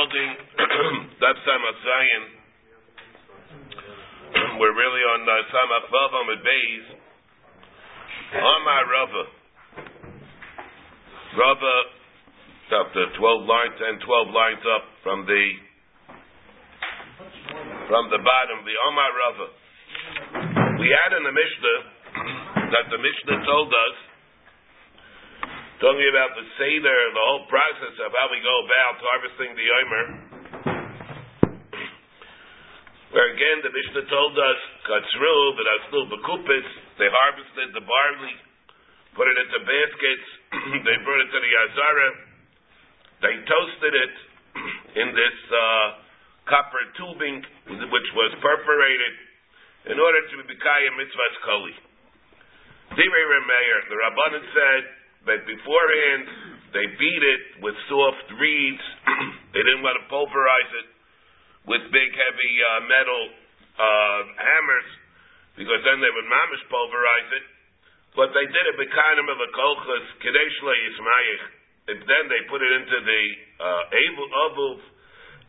Zion. We're really on uh, Samach Vav Amid Beis. Amar Rava. Rava, after 12 lines, and 12 lines up from the from the bottom, the Rava. We had in the Mishnah that the Mishnah told us, talking about the Seder, the whole process of how we go about harvesting the Omer where again the Mishnah told us, Katzru, that Aslu Bekupitz, they harvested the barley, put it into baskets, they brought it to the Azara, they toasted it in this uh, copper tubing, which was perforated, in order to be Bikaya Mitzvah's Koli. Divrei Remeir, the Rabbanan said that beforehand they beat it with soft reeds, they didn't want to pulverize it, with big heavy uh, metal uh, hammers, because then they would mamish pulverize it. But they did it bekanim of a kolchas kadesh yismayich. Then they put it into the uh, avuv,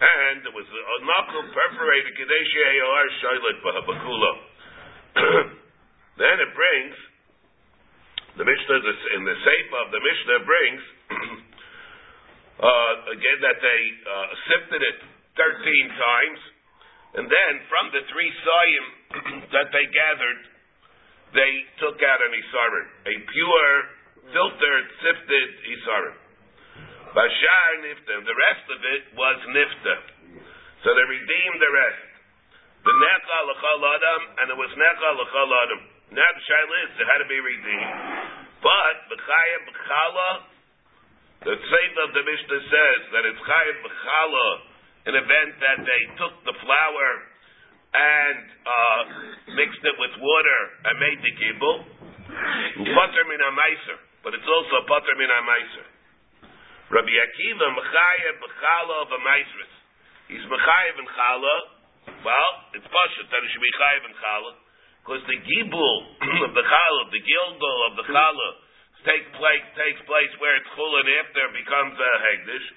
and it was a knuckle perforated kadesh yeyar shaylik b'habakula. Then it brings the Mishnah in the Sefer of the Mishnah brings uh, again that they uh, sifted it 13 times. And then from the three sayim that they gathered, they took out an isarim, a pure, filtered, sifted isarim. Bashar nifta. The rest of it was nifta. So they redeemed the rest. The necha l'chal adam, and it was necha l'chal adam. Now the shaila is it had to be redeemed. But b'chaya b'chala, the Sefer of the Mishnah says that it's chaya b'chala an event that they took the flour and uh, mixed it with water and made the kibul. Pater min but it's also pater min meiser. Rabbi Akiva mechayev b'chala of a meisris. He's mechayev in chala. Well, it's pashut that he should be chayev in chala because the gibul of the chala, the gildul of the chala, takes place takes place where it's full and after it becomes a hegdish.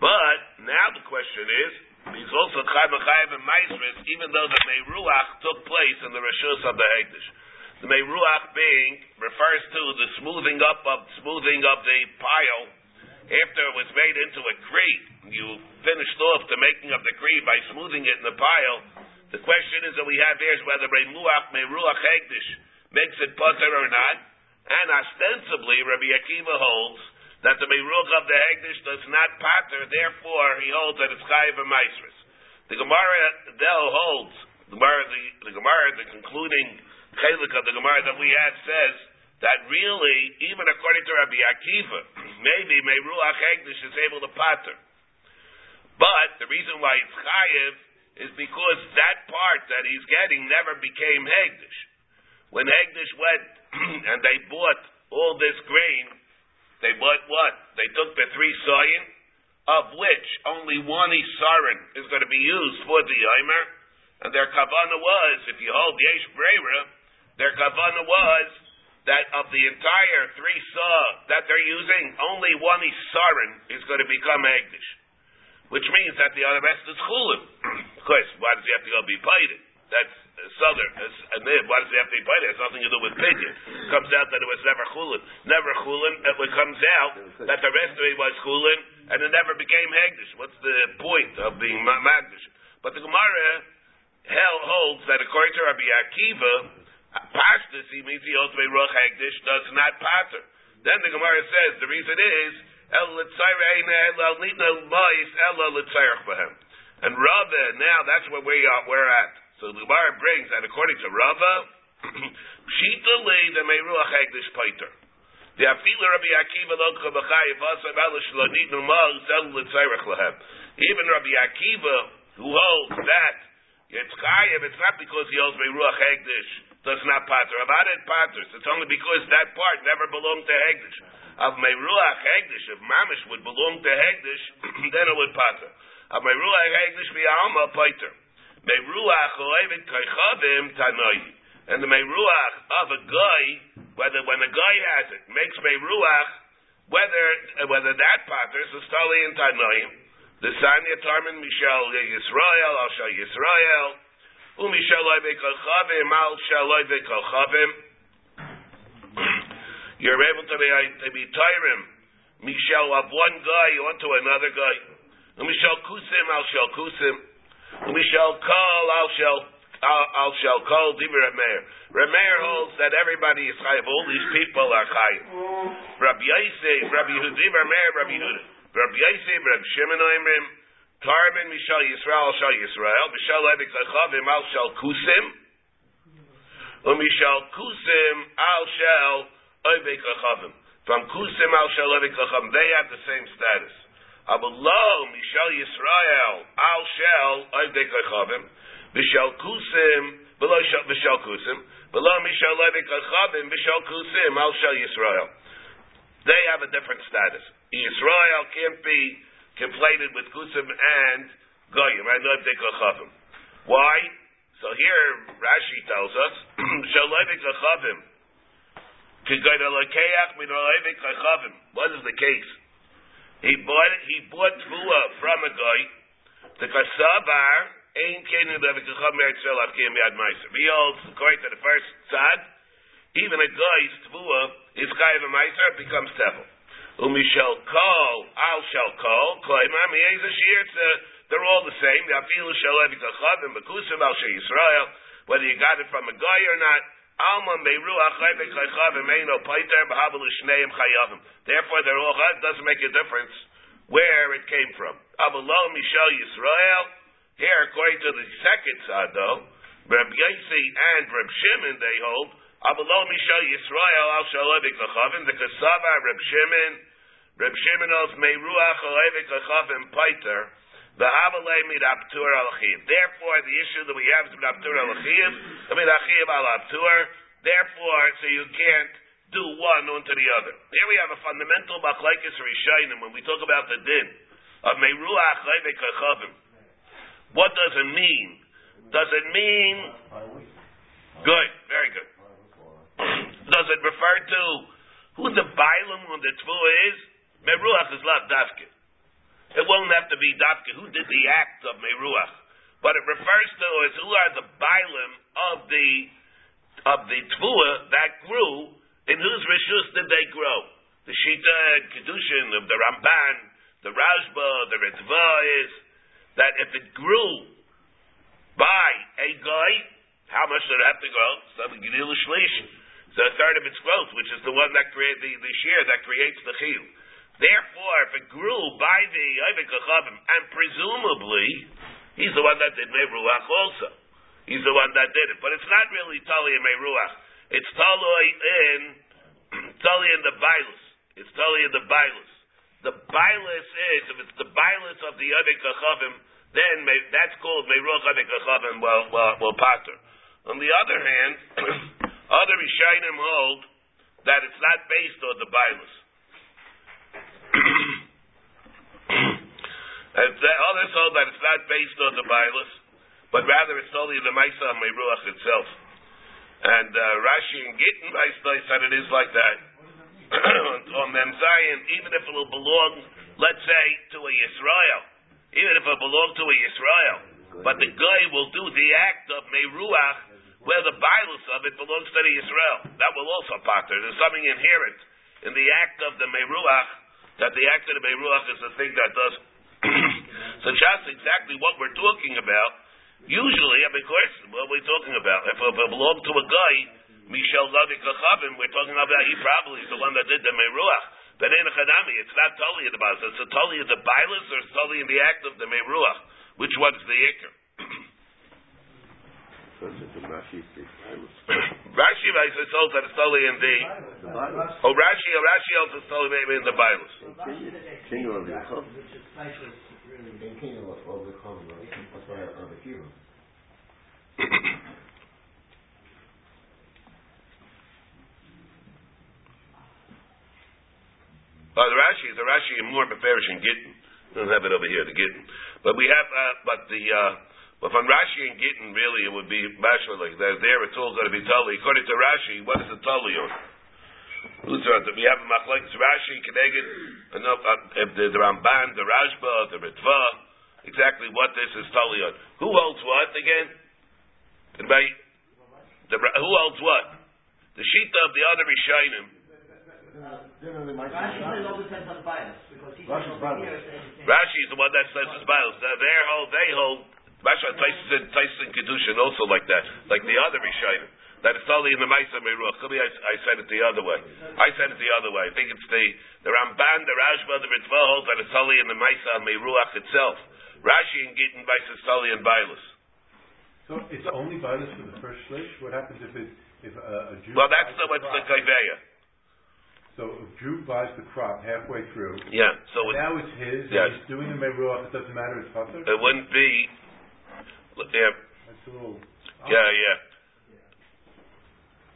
But now the question is, he's also Chaim and Maisris, even though the Meiruach took place in the Rishus of the Hegdish. The Meiruach being refers to the smoothing up of smoothing of the pile after it was made into a crete. You finished off the making of the crete by smoothing it in the pile. The question is that we have here is whether Meiruach Meiruach Hegdish makes it putter or not. And ostensibly, Rabbi Akiva holds that the Meiruch of the Hegdish does not patter, therefore he holds that it's Chayiv and Maisris. The Gemara Del holds, the Gemara, the, the Gemara, the concluding chelik of the Gemara that we had says that really, even according to Rabbi Akiva, maybe Meiruach Hegdish is able to patter. But the reason why it's Chayiv is because that part that he's getting never became Hegdish. When Hegdish went and they bought all this grain they bought what? They took the three sayin, of which only one isarin is going to be used for the yomer, and their kavana was, if you hold yesh brera, their kavana was that of the entire three saw that they're using, only one isarin is going to become agdish, which means that the other rest is chulim. of course, why does he have to go be paid? That's uh, southern. Uh, and then, uh, why does he have to be paid? It has nothing to do with pidyon. It comes out that it was never chulin. Never chulin. It comes out that the rest of it was chulin, and it never became hegdish. What's the point of being magdish? But the Gemara hell holds that according to Rabbi Akiva, Pashtus, he means he holds Meruach Hegdish, does not pater. Then the Gemara says the reason is And Rava, now that's where we are, we're at. So the Gemara brings that according to Rava, the Meruach Hegdish Pater. The Afila Rabbi Akiva L'Tzarech Lahem. Even Rabbi Akiva, who holds that it's it's not because he holds Meruach Hegdish, does not pater. About it paters. It's only because that part never belonged to Hegdish. Of Meruach Hegdish, if Mamish would belong to Hegdish, then it would pater. Of Meruach Hegdish v'alma pater. Meruach oevet kaichavim tanoi. And the Meruach of a guy, whether when a guy has it, makes Meruach, whether whether that patters is totally in Tanoim. The Sanya Tarman Mishal Yisrael, Al Shal Yisrael, Umishal Bekachavim, Al Shal Bekachavim. You're able to be uh, to be Tyrim, Mishal of one guy onto another guy. Umishal Kusim, Al Shal Kusim. Umishal Kal, Al Shal Al Shal Kal, Divi Rameir. Rameir holds that everybody is chayiv. All these people are chayiv. Rabbi Yosef, Rabbi Yehuda, Rameir, Rabbi Yehuda. Rabbi Yosef, Rabbi Shimon Oimrim, Tarmin Mishal Yisrael Shal Yisrael, Mishal Ebek Zachavim Al Shal Kusim, Umishal Kusim Al Shal Zachavim. From Kusim Al Ebek Zachavim, they have the same status. Abullah Mishal Yisrael Al Shal Ebek Zachavim, Mishal Kusim, below Mishal Kusim, below Mishal Ebek Zachavim, Mishal Kusim Al Shal Yisrael. They have a different status. Israel can't be conflated with Kusim and Goyim, and not Dekachavim. Why? So here Rashi tells us, Shalevik Achavim. What is the case? He bought he bought tvua from a guy. The kasabar ain't kenu levik achavim eretzel avkim yad meiser. He holds according to the first tzad. Even a guy's tvua is chayiv a meiser becomes tevel. Umishal kol, al shall kol, koimar miyez a They're all the same. The afilu shal evik achavim, bekusim al shei Yisrael, whether you got it from a guy or not. Meiru. Therefore, they're all chad. Doesn't make a difference where it came from. Abullah mishal Yisrael. Here, according to the second though, Reb Yossi and Reb Shimon, they hold, Abullah mishal Yisrael al shal evik the kasava Reb Shimon, Reb Shimon os meiruach olevik achavim paiter, alachiv. Therefore, the issue that we have is mit aptur alachiv, mit achiv al aptur. Therefore, so you can't do one onto the other. Here we have a fundamental machlekes rishayim when we talk about the din of meiruach olevik achavim. What does it mean? Does it mean good? Very good. does it refer to who the bilam when the tvu is? Meruach is not dafke. It won't have to be dafke. Who did the act of Meruach? But it refers to as who are the bilim of the of the tvua that grew. In whose rishus did they grow? The Shita and Kedushin of the Ramban, the Rashba, the Ritva is that if it grew by a guy, how much did it have to grow? So the Gedil So a third of its growth, which is the one that creates the, the shear that creates the chiyuv. Therefore, if it grew by the Ivik and presumably, he's the one that did Meruach also. He's the one that did it. But it's not really Tali and Meruach. It's Tali in, Tali in the Bailus. It's Tali in the Bailus. The Bailus is, if it's the Bailus of the Ivik then that's called Meruach Ivik well, well, well, Pater. On the other hand, other Rishayim hold that it's not based on the Bailus. and the others hold that it's not based on the Bibles, but rather it's only the Maisa Meruach itself. And uh, Rashi and Gittin said it is like that. on Mem Zion, even if it will belong, let's say, to a Yisrael, even if it belong to a Yisrael, but the guy will do the act of Meruach where the Bible of it belongs to the Yisrael. That will also pater. There's something inherent in the act of the Meruach that the act of the Beruach is the thing that does. so that's exactly what we're talking about. Usually, of course, what we're talking about. If it belongs to a guy, Michel Ladik Lachavim, we're talking about he probably is the one that did the Meruach. But in Chanami, it's not totally in the Bible. It's totally in the Bilas or it's totally in the act of the Meruach. Which one's the Iker? Rashi says also that it's totally in the. Oh, Rashi, oh, Rashi also totally maybe in the Bibles. King of the King of the That's why I'm a hero. Oh, the Rashi is the Rashi more beferish in Gittin. We don't have it over here, the Gittin. But we have, uh, but the, uh, but from Rashi and Gittin, really, it would be Mashmalik. There, there it's all going to be Tali. According to Rashi, what is the Tali on? We have Machlek, Rashi, Keneged, uh, the, the Ramban, the Rashba, the Ritva, exactly what this is Tali on. Who holds what again? Anybody? The, who holds what? The Shita of the other Rishonim Rashi is the one that says it's bias. Their whole, they hold. Rashi Tyson Tyson Kedushin also like that, like the other Rishonim. That it's only in the Maisa Meruach. Could be I, I said it the other way. I said it the other way. I think it's the the Ramban, the Rashba, the Ritva holds that it's only in the Maisa Meruach itself. Rashi and Gittin by Sisali and Bailus. So it's only Bailus for the first shlish. What happens if it if a, a Jew? Well, that's the what's the kaiveya. So if Drew buys the crop halfway through, yeah. So it, now it's his. Yes. he's doing the meruach. It doesn't matter. It's chaser. It wouldn't be. Yeah. That's a little. Yeah, yeah.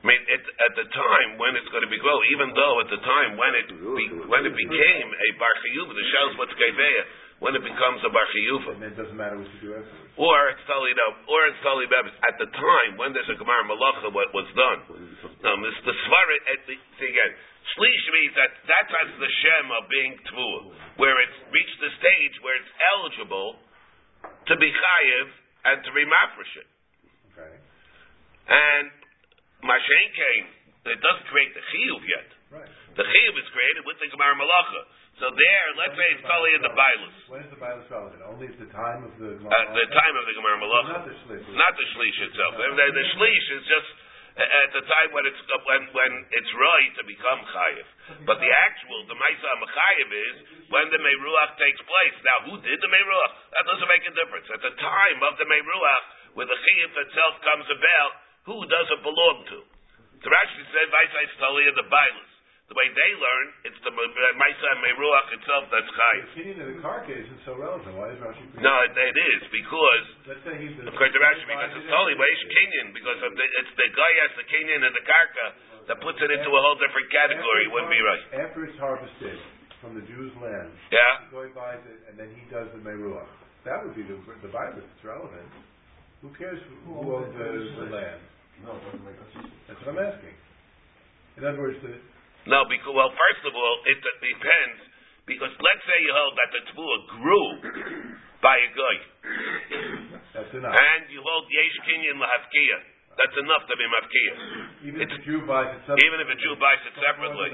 I mean, it, at the time when it's going to be grow, even though at the time when it be, when it became a bar chiyuv, the shells what's keveya, when it becomes a bar chiyuv. And it doesn't matter what you do afterwards. Or it's totally no, or it's totally bebis. At the time when there's a gemara malacha, what was done. Um, no, the svarit at the see again. Shlish means that that time the shem of being tvua, where it's reached the stage where it's eligible to be chayiv and to remafresh it. Okay. And Mashen came, it doesn't create the chiyuv yet. Right. The chiyuv is created with the Gemara Malacha. So there, let's say it's totally in the Bailus. When is the Bailus relevant? Only at the time of the uh, The time of the Gemara Malacha. Not the Shlish. Not the Shlish itself. The, the Shlish is just at the time when it's when when it's right to become chayiv. But the actual the ma'isa mechayiv is when the meiruach takes place. Now, who did the meiruach? That doesn't make a difference. At the time of the meiruach, where the chayiv itself comes about, who does it belong to? The Rashi said, "Vaisai in the Bibles." The way they learn, it's the Maisa and Meruach itself that's chayiv. The opinion of the carcase is so relevant. Why is Rashi? No, it, it is because let's say he's the, according to Rashi because it's totally Weish Kenyan because of the, it's the guy has the Kenyan and the Karka that puts it into a whole different category. It wouldn't be right. After it's harvested from the Jew's land, yeah, the guy buys it and then he does the Meruach. That would be the the Bible. It's relevant. Who cares who, who owns the, the land? No, it doesn't make a. That's what I'm asking. In other words, the no, because well, first of all, it depends because let's say you hold that the tvua grew by a guy, that's enough. and you hold yesh kinyan lahavkiya. That's enough to be mafkiya. Even It's- if a Jew buys it separately. Even if a Jew buys it separately.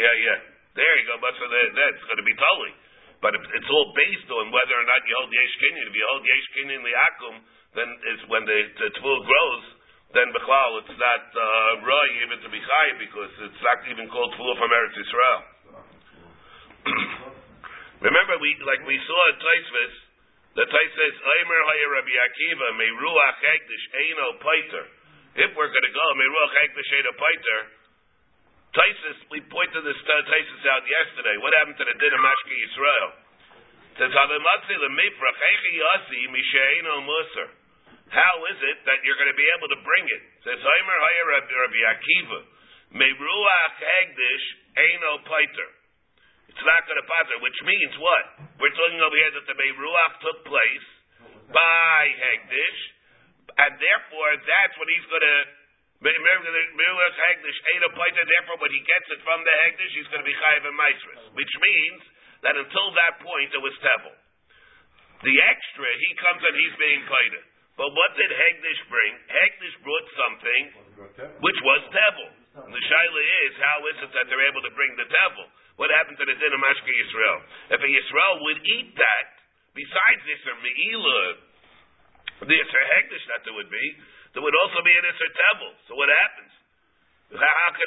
Yeah, yeah. There you go. But so that, that's going to be totally. But it's all based on whether or not you hold yesh kinyan. If you hold yesh kinyan liakum, then it's when the, the tvua grows. Then Bechlal, it's not uh, Roy even to be Chai because it's not even called Tvua from Eretz Yisrael. Remember, we like we saw at Taisvis, the Tais says, Aimer Haya Rabbi Akiva, Meruach Hegdish Eino Paiter. If we're going to go, Meruach Hegdish Eino Paiter, Taisis, we pointed this uh, Taisis out yesterday. What happened to the din of Mashki Yisrael? It says, Havamatzi lemifrach Yasi Misheino Musar. How is it that you're going to be able to bring it? Says, Aimer Haya Rabbi, Akiva, Meruach Hegdish Eino Paiter. It's not going to pater, which means what? We're talking over here that the Meruach took place by Hegdish, and therefore that's what he's going to. Meruach Hegdish ain't a pater. Therefore, when he gets it from the Hegdish, he's going to be chayiv and maestris, which means that until that point it was tevel. The extra, he comes and he's being pater. But what did Hegdish bring? Hegdish brought something which was tevel. The shaila is, how is it that they're able to bring the tevel? What happened to the din of Mashke Yisrael? If a Yisrael would eat that, besides Isser Me'ilah, the Isser Hegdish that there would be, there would also be an Isser Tevel. So what happens?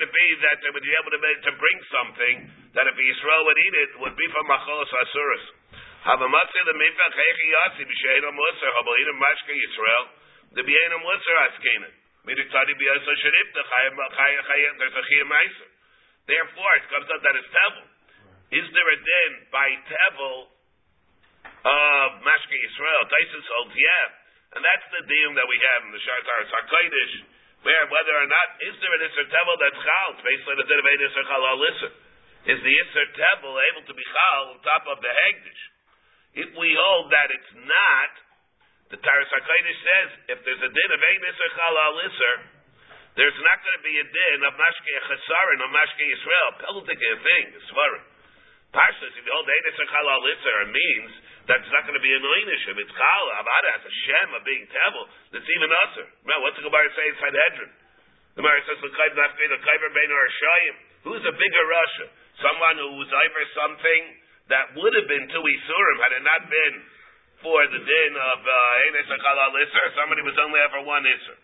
to be that they would be able to, to bring something that if Yisrael would eat it, would be from Macholos Asuras. Havamatzi the Mifach Yisrael the B'Yasa Sharif the. Therefore, it comes out that it's Tevel. Is there a din by Tevel of Mashka Yisrael? Taisus holds yeah, and that's the din that we have in the Shartar Sarkoidish, where whether or not is there an Isser Tevel that's Chal? It's basically the din of Ein Isser Chal Alisser. Is the Isser Tevel able to be Chal on top of the Hegdish? If we hold that it's not, the Taras HaKodesh says, if there's a din of Ein Isser Chal Alisser, there's not going to be a din of Mashke Chesarin or Mashke Yisrael. Peltic a thing, Svarim. Pashas, if you hold Ein Isser Chal Alisser, it means that it's not going to be an Einish. If it's Chal, Avada it's a Shem of being Tevel, that's even Usser. Well, what's the Gemara say inside Hedron? The Gemara says, L'chayv nafkei, l'chayver bein or Who's a bigger Russia? Someone who was over something that would have been two Isurim had it not been for the din of uh, somebody was only ever one Isser.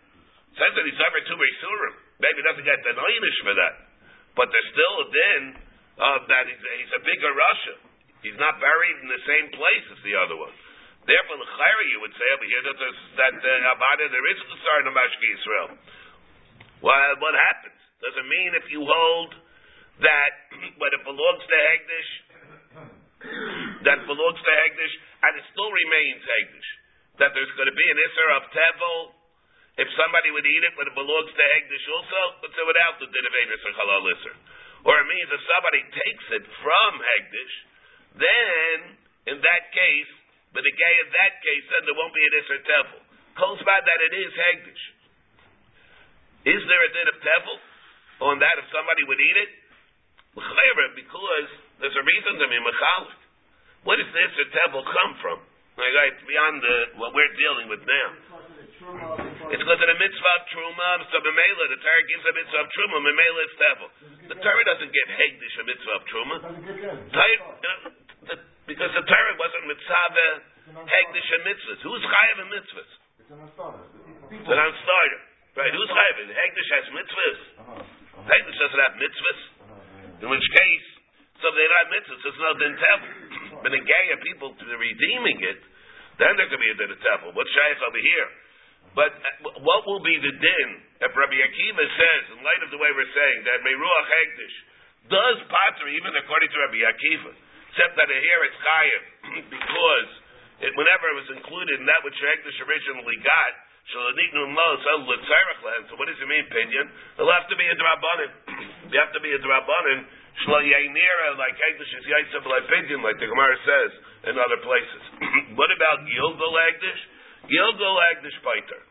Says that he's over two Isurim. Maybe he doesn't get the Einish for that. But there's still a din of that he's a, he's a bigger Russia. He's not buried in the same place as the other one. Therefore, the Chayra, you would say over here that there's, that uh, Abada, there is a in Mashki Israel. Well, what happens? Does it mean if you hold that when it belongs to Hegdish, that belongs to Hegdish, and it still remains Hegdish, that there's going to be an Isser of Tevel, if somebody would eat it when it belongs to Hegdish also, say without the din of Isser Halal Isser. Or it means if somebody takes it from Hegdish, then, in that case, but again, in that case, then there won't be an Isser Tevel. Calls by that it is Hegdish. Is there a din of Tevel on that if somebody would eat it? Because there's a reason to be Mechalik. Where does this Isser Tevel come from? Like, right, beyond the, what we're dealing with now. It's because of the mitzvah of Truma, so Memela, the Torah gives a mitzvah of Truma, Memela is Tevel. The Torah doesn't give Hegdish a mitzvah of Truma. Uh, because the Torah wasn't mitzvah Hegdish and mitzvahs. Who's chayav in mitzvahs? It's an unstarter. Right, who's chayav? Hegdish has mitzvahs. Hegdish doesn't have mitzvahs. In which case, so they don't have mitzvahs, there's no din Tevel. But a gang of people to redeeming it, then there could be a din Tevel. What's shaykh over here? But uh, what will be the din if Rabbi Akiva says, in light of the way we're saying, that Meruach Hegdish does pater even according to Rabbi Akiva, except that here it's chayiv because it, whenever it was included in that which Hegdish originally got, so what does it mean, opinion? It'll have to be a drabanan. you have to be a drabanan. Like Hegdish is like the Gemara says in other places. what about Gilgal Hegdish? Gilgal Hegdish Paiter.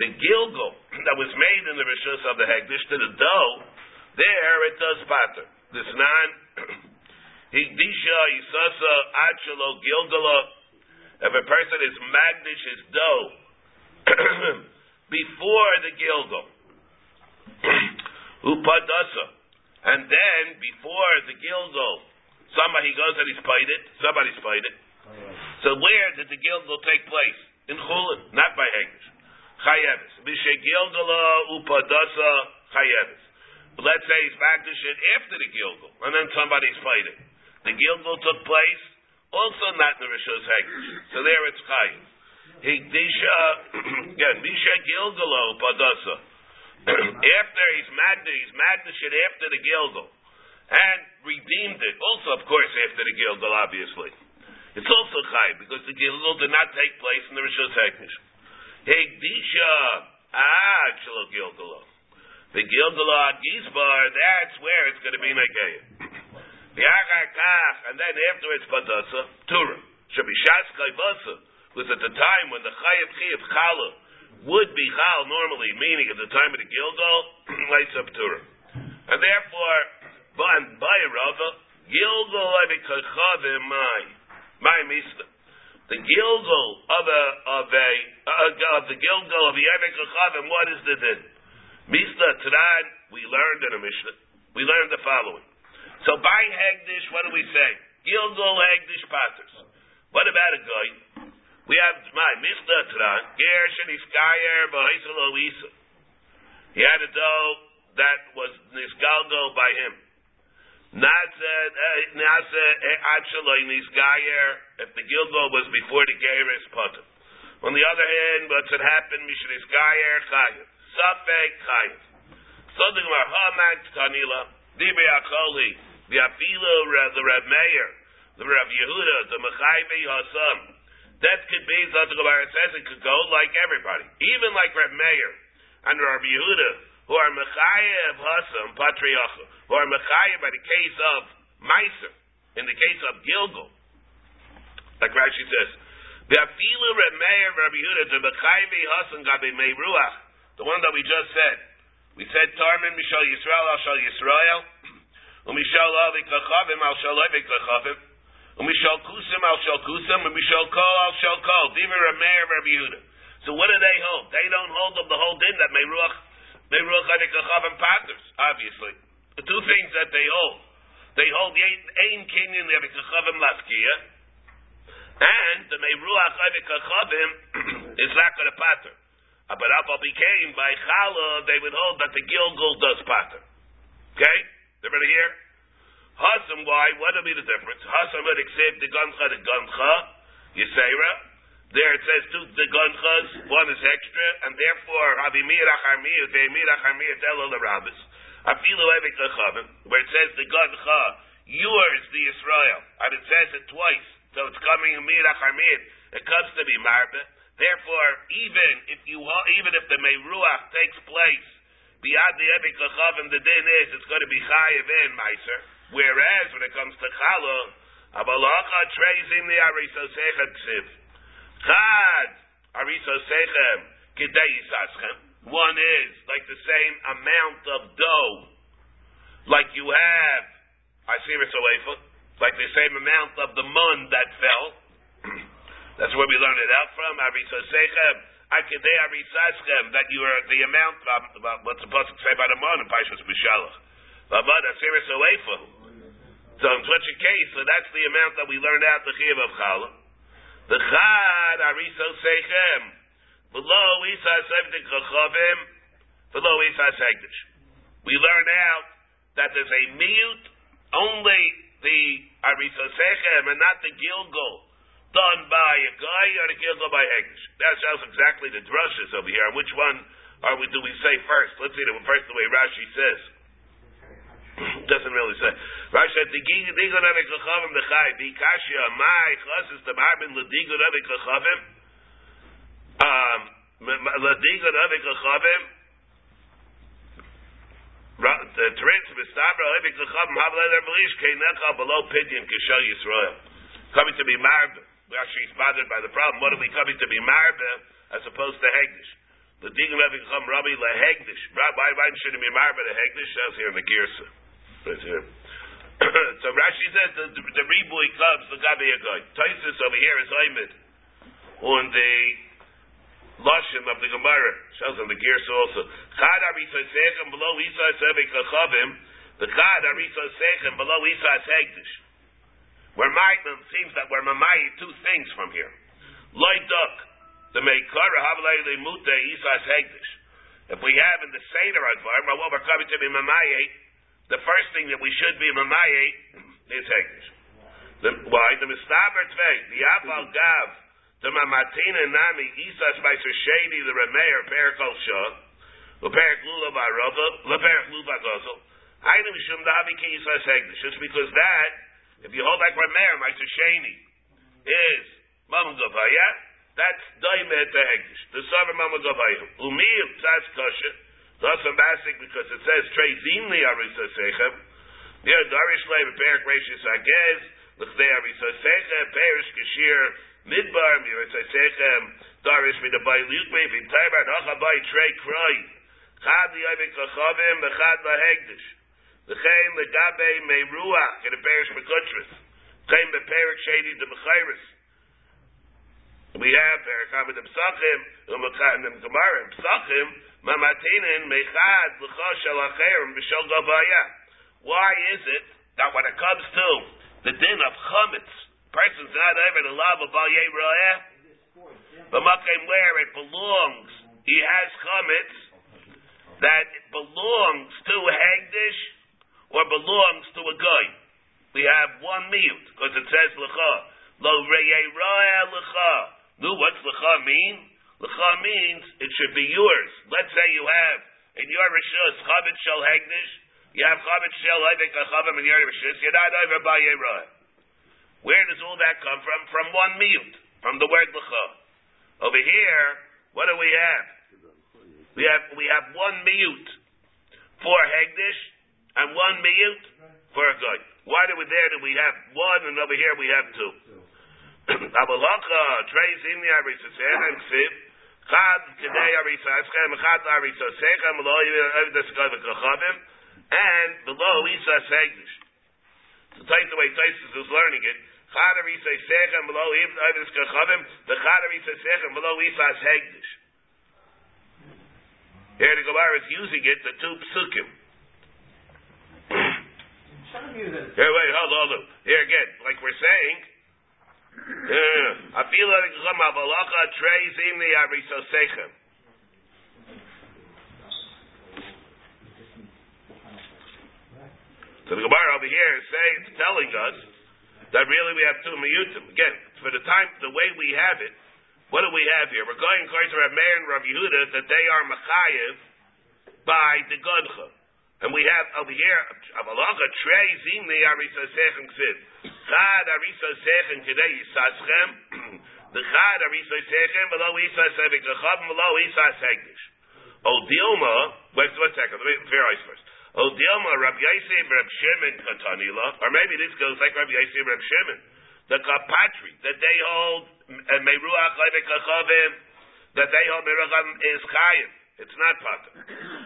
The Gilgal that was made in the Rishus of the Hegdish to the dough, there it does pater. This non Higdisha Yisasa Achalo Gilgala. If a person is magdish his dough before the Gilgal, Upadasa, and then before the Gilgal, somebody goes and he's paid it, somebody's paid it. So where did the Gilgal take place? in Chulin, not by Hegdish. Chayevis. B'shegilgala upadasa chayevis. But let's say he's back to it after the Gilgal, and then somebody's fighting. The Gilgal took place also not in the Rishos. So there it's Chayev. Higdisha, again, Bisha Gilgala upadasa. after he's Magdish, he's Magdish it after the Gilgal. And redeemed it. Also, of course, after the Gilgal, obviously. It's also chai because the Gilgal did not take place in the Rishos Hektish. Hegdisha, ah, Chilo Gilgalo. The Gilgalo gizbar, that's where it's going to be Megayah. Kach, and then afterwards Badasa, Tura. Should be Shaskai Basa. Was at the time when the Chayav Chayav Chala would be Chal normally, meaning at the time of the Gilgal, lights up Tura. And therefore, by Rava, Gilgal Mai. My Misa. The Gilgal of a of a uh, of the Gilgal of Yemek Chavim, what is the din? Misa Taran, we learned in a Mishnah. We learned the following. So by Hegdish, what do we say? Gilgal Hegdish Paters. What about a guy? We have my Mishnah Ger Sheniskayer Ba'isel Oisa. He had a dough that was nisgalgo by him. Eh, eh, actually nisgayer if the gilgo was before the geris potter. On the other hand, what's had happened, Mishnah nisgayer chayiv. Safek chayiv. So the Gemara, Hamag Tanila, Dibe Akoli, the Afilo, the Rav Meir, the Rav Yehuda, the Mechaybe Hasam. That could be, Gemara says, it could go like everybody. Even like Rav Meir and Rav Yehuda, who are Mechayev Hasam, Patriacha, who are Mechayev by the case of Meiser, in the case of Gilgal. Like Rashi says, the Afilu Rav Meir, Rav Yehuda, the Mechaybe Hasam, Gabi Meiruach, the one that we just said. We said Tarmin Mishal Yisrael Al Shal Yisrael, Umishal Avik Lachavim Al Shal Avik Lachavim, Umishal Kusim Al Shal Kusim, Umishal Kol Al Kol, Diver Rameir Rabbi Yehuda. So what do they hold? They don't hold of the whole din that Meiruach, Meiruach Avik Lachavim Patters, obviously. The two things that they hold. They hold Ein Kinyan Avik Lachavim Lafkia, and the Meiruach Avik Lachavim is not going to patter. Ah, but Abba became by Chala, they would hold that the Gilgul does pattern. Okay? Everybody here? Hasam, why? What would be the difference? Hasam would accept the Guncha, the Guncha, Yisera. There it says two the Gunchas, one is extra, and therefore, Havimir Acharmir, Veimir Acharmir, Telo Larabis. Afilu Evik Lechavim, where it says the Guncha, yours, the Israel, and it says it twice, so it's coming Mir Acharmir, it comes to be Marbe. Therefore, even if you even if the Meiruach takes place beyond the Ebik Lachavim, the din is it's going to be Chayiv in Meiser. Whereas when it comes to Chala, Abalacha tracing the Ariso Sechem Ksiv. Chad Ariso Sechem Kidei Yisaschem. One is like the same amount of dough, like you have Asiris Oefa, like the same amount of the mun that fell. That's where we learned it out from. Arisosechem, Akidei Arisaschem, that you are the amount of what's supposed to say about a mon in Paishas Mishalach. Vavad Asiris Oefa. So in such a case, so that's the amount that we learned out the Chiv of Chala. The Chad Arisosechem, below Isas Evdik Chachavim, below Isas Hegdish. We learned out that there's a mute, only the Arisosechem and not the Gilgal done by a guy or a gilgal by Hegdish. That shows exactly the drushes over here. Which one are we? Do we say first? Let's see the first the way Rashi says. Doesn't really say. The digun avik lachavim lechai bikashia my chasis the marbin ledigun avik lachavim. Um, ledigun avik lachavim. Teretz v'stabra avik lachavim havleder belish keinecha below pidyon kishal Yisrael. Coming to be marbin. Rashi is bothered by the problem. What are we coming to be marbe as opposed to hegdish? The digging having come rabbi lehegdish. Why why should it be marbe the hegdish? Says here in the girsa, so Rashi says the, the, the riboy comes the gabi agoy. Taisus over here is oimid on the lashim of the Gemara. Shows on the girsa also. Chad arisosechem below isas evik lachavim. The chad arisosechem below isas hegdish. We're it seems that we're mamai two things from here. Loy duck, the meikara havlei mute isas hegdish. If we have in the seder advar, what we're coming to be mamai, the first thing that we should be mamai is hegdish. The, why the mistaber tvei the aval gav the mamatina nami isas meiser shady the remeir perikol shah leperik lula barova leperik lula gozel. I know mishum davi ki isas hegdish. Just because that if you hold like Rameir, Meister Sheni, is Mama Gavaya, that's Daimet the Hegdish. The Sovereign Mama Gavaya. Umir Tzaz Kosher, thus a basic because it says Trey Zinli Arisa Sechem. Here, Darish Lev, Perik Rashis Agez, Lechdei Arisa Sechem, Perish Kashir, Midbar, Mirisa Sechem, Darish Midabai Lukme, Vintaibar, Nachabai Trey Kroy, Chad Yavik Lachavim, Bechad Lahegdish. Chaim legabe meiruach in the parish mekutris. Chaim beperik shady the mechayris. We have perik hamid psachim umekhan them gemarim psachim mamatinin mechad l'chosh al acherim b'shel gavaya. Why is it that when it comes to the din of chametz, person's not ever the love of al but makim where it belongs, he has chametz. that belongs to Hegdish or belongs to a guy. We have one miyut, because it says lecha. Lo reyerah lecha. No, what's lecha mean? Lecha means it should be yours. Let's say you have in your rishus chabit shel hegdish. You have chabit shel hevik achavim in your rishus. You're not over by yerah. Where does all that come from? From one miyut, from the word lecha. Over here, what do we have? We have we have one miyut for hegdish and one miyut for a. Why do we there do we have one and over here we have two? Abalacha trays in the arisa and ksiv. Chad today arisa eschem chad arisa sechem lo the skav kachavim and below isa segdish. So take the way Taisus is learning it. Chad arisa sechem below the kachavim. The chad arisa sechem below isa segdish. Here the Gemara is using it the two psukim. Here, wait, hold, hold. Here again, like we're saying, Feel like Avalacha treis in the Arisosechem. So the Gemara over here is saying, it's telling us that really we have two miyutim. Again, for the time, the way we have it, what do we have here? We're going according to Rav Meir and Rav Yehuda that they are machayev by the Godcha. And we have over here, Avalacha trei zimni arisa sechem ksiv. Chad arisa sechem kidei yisaschem. The chad arisa sechem below isa sevik achav below isa segdish. O Dilma, wait one second, let me verify first. O Dilma, Rab Yosef, Rab Shimon Katanila, or maybe this goes like Rab Yosef, Rab Shimon. The kapatri that they hold eh, meruach levik achavim, that they hold meruach um, is chayim. It's not pater.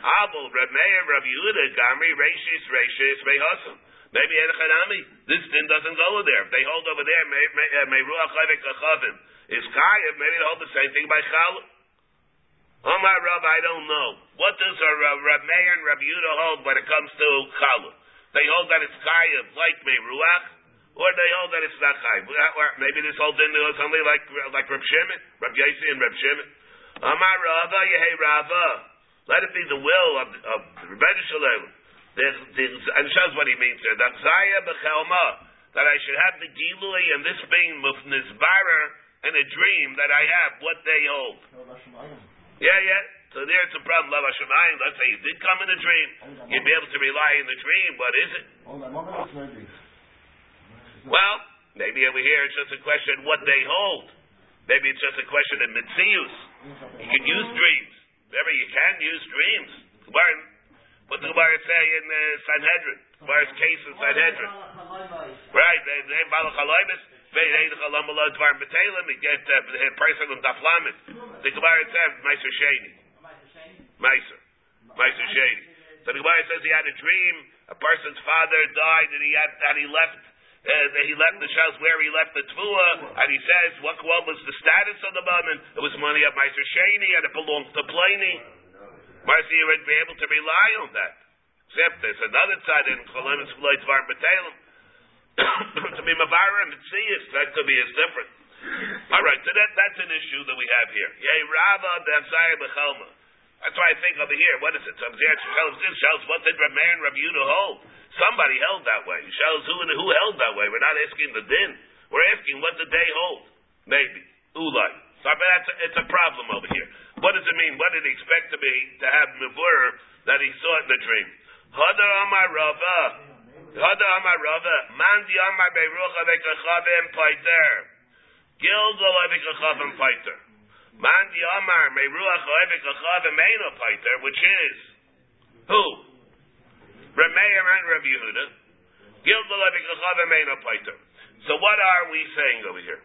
Abel, Reb Meir, Reb Yehuda, Gamri, Reishis, Reishis, Mehasam. Maybe Edechanami. This din doesn't go there. They hold over there, Meiruach uh, Levik Achavim, is Chayiv, maybe they hold the same thing by Chaluk. Oh my Rav, I don't know. What does a Reb Meir and Reb Yehuda hold when it comes to Chaluk? They hold that it's Chayiv like Meiruach, or they hold that it's not Chayiv. Maybe this whole din goes something like, like Reb Shimon, Reb Yossi and Reb Shimon. Amar Rava, Yehei Rava. Let it be the will of, of Rebbe Shalom. And shows what he means there. That Zaya Bechelma, that I should have the Gilui and this being Mufnisbarer in a dream that I have, what they hold. Yeah, yeah. So there's a problem. Love Hashemayim. Let's say you did come in a dream. You'd be able to rely in the dream. What is it? Well, maybe over here it's just a question what they hold. Maybe it's just a question of mitzius. You can use dreams. Remember, you can use dreams. What the Gemara say in uh, Sanhedrin? Gemara's case in Sanhedrin. Right, they they balach haloimis. They they the chalam below dvar betelim. You get uh, a person on daflamet. The Gemara says meiser sheni. Meiser, meiser sheni. So the Gemara says he had a dream. A person's father died, and he had that he left uh, he left the shows where he left the tvua, and he says what, what was the status of the moment? It was money of Meister Shani, and it belonged to Pliny. Marcy would be able to rely on that. Except there's another side in Cholim and Shloit Var Batalim. To be Mavara and Mitzias, that could be as different. All right, so that, that's an issue that we have here. Yeh Rava B'Avzaya B'Chelma. That's why I think over here, what is it? So this shows what did Rameir and Rav Yudah hold? Somebody held that way. Shows who who held that way. We're not asking the din. We're asking what did they hold? Maybe. Ulai. So I mean, that's a, it's a problem over here. What does it mean? What did he expect to be to have mivur that he saw in the dream? Hada Amar Rava. Hada Amar Rava. Man di Amar Beirucha Vekachavim Paiter. Gilgal Vekachavim Paiter. Man di Amar Beiruach Vekachavim Eino Paiter, which is who? Remeir and Rav Yehuda. Gilgal Vekachavim Eino Paiter. So what are we saying over here?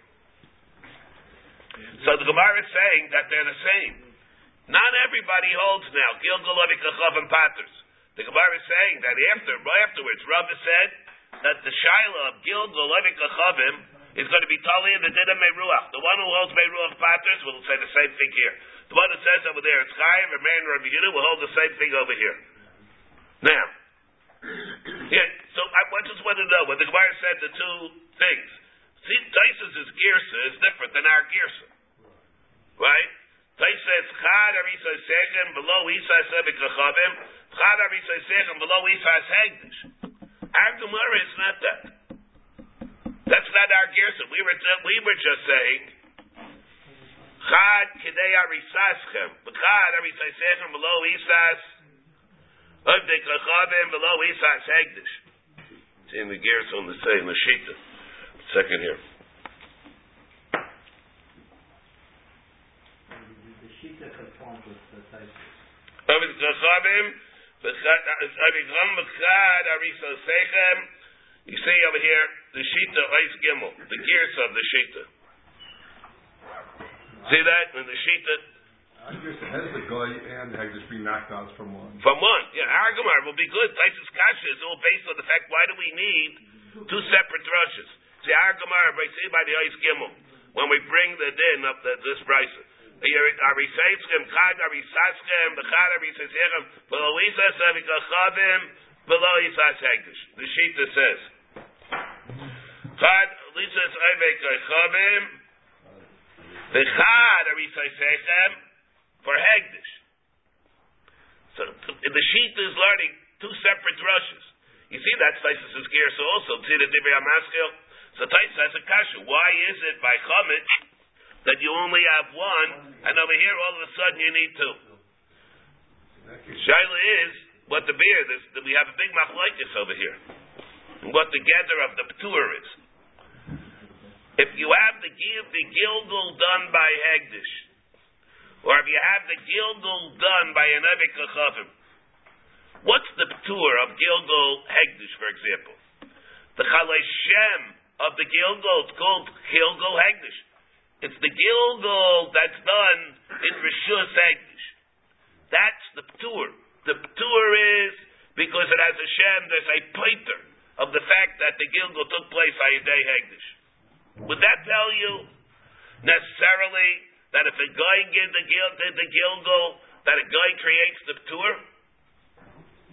So the Gemara is saying that they're the same. Not everybody holds now. Gilgal Vekachavim Paters. The Gemara is saying that after, afterwards, Rabbi said that the Shaila of Gilgal Levik Achavim is going to be Tali and the Dida Meruach. The one who holds Meruach Paters will say the same thing here. The one who says over there it's Chayiv, and Man Rabbi Yehuda will hold the same thing over here. Now, yeah, so I just want to know when the Gemara said the two things. See, Taisus' Girsa is different than our Girsa. Right? Tais says, Chad Arisa Sechem below Isas Ebekachavim, Chad Arisa Sechem below Isas Hegdish. Our Gemara is not that. That's not our Gerson. We were, we were just saying, Chad below Isas below Isas Hegdish. In the Gerson the same, the Shita. Second here. Avicham Bechad, uh, You see over here, the Shita Ois Gimel, the gears of the Shita. See that? In the Shita, I guess the the guy and Hegdish being knocked out from one. from one. Yeah, Argamar will be good. Taisus Kasha is all based on the fact, why do we need two separate drushes? See, Argamar, by see by the Ois Gimel, when we bring the din of the, this price. Arisaschem, Chag Arisaschem, Bechad Arisasechem, below Isas Avikachavim, below Hegdish. The Shita says, Chad Lisas Avikachavim, Bechad Arisasechem, for Hegdish. So the sheet is learning two separate drushes. You see, that's Taisus' gear, so also, see the Divrei Amaskil? So Taisus has a kasha. Why is it by Chomit that you only have one, and over here all of a sudden you need two? Shaila is what the beer is. That we have a big machlokes over here. And what the gather of the ptur is. If you have the the gilgul done by Hegdish, or if you have the gilgul done by Ebek Kachavim, what's the ptur of gilgul Hegdish, for example? The Chalei of the gilgul, it's called gilgul Hegdish. It's the gilgul that's done in Rishus Hegdish. That's the ptur. The ptur is because it has a shem. There's a pater of the fact that the gilgul took place by a day hegdish. Would that tell you necessarily that if a guy did the gil did the gilgul that a guy creates the ptur?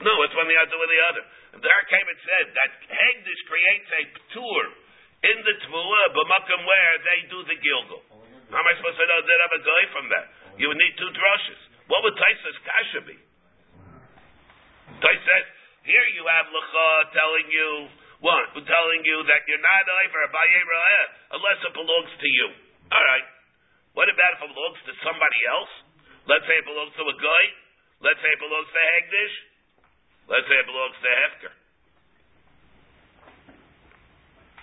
No, it's one the other with the other. The Arkavid said that hegdish creates a ptur in the tmua b'makom where they do the gilgul. How am I supposed to know that have a guy from that? You would need two drushes. What would Taisa's kasha be? Tais here you have Lecha telling you, what? Telling you that you're not over unless it belongs to you. Alright. What about if it belongs to somebody else? Let's say it belongs to a guy. Let's say it belongs to Hegdish. Let's say it belongs to Hefker.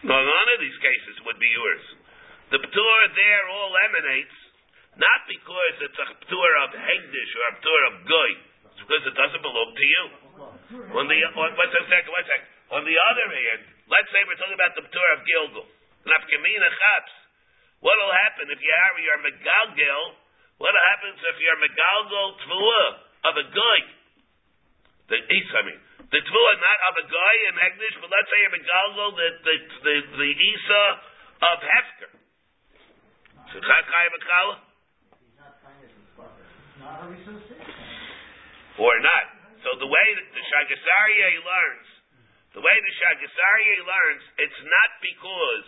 No, none of these cases would be yours. The ptur there all emanates not because it's a ptur of Hegdish or a ptur of Goy. It's because it doesn't belong to you. On the on, what's a second? One second. On the other hand, let's say we're talking about the ptur of Gilgul. Nafkamina chaps. What'll happen if you have your megalgel? What happens if you're megalgel tvua of a Goy? The Is, I mean. The tvua not of a guy in Hegdish, but let's say you're megalgel the the the, the Isa of Hefker. So Chakai Mekala? He's not trying to spot it. Not a resuscitation. or not. So the way that the Shagasaria learns, the way the Shagasaria learns, it's not because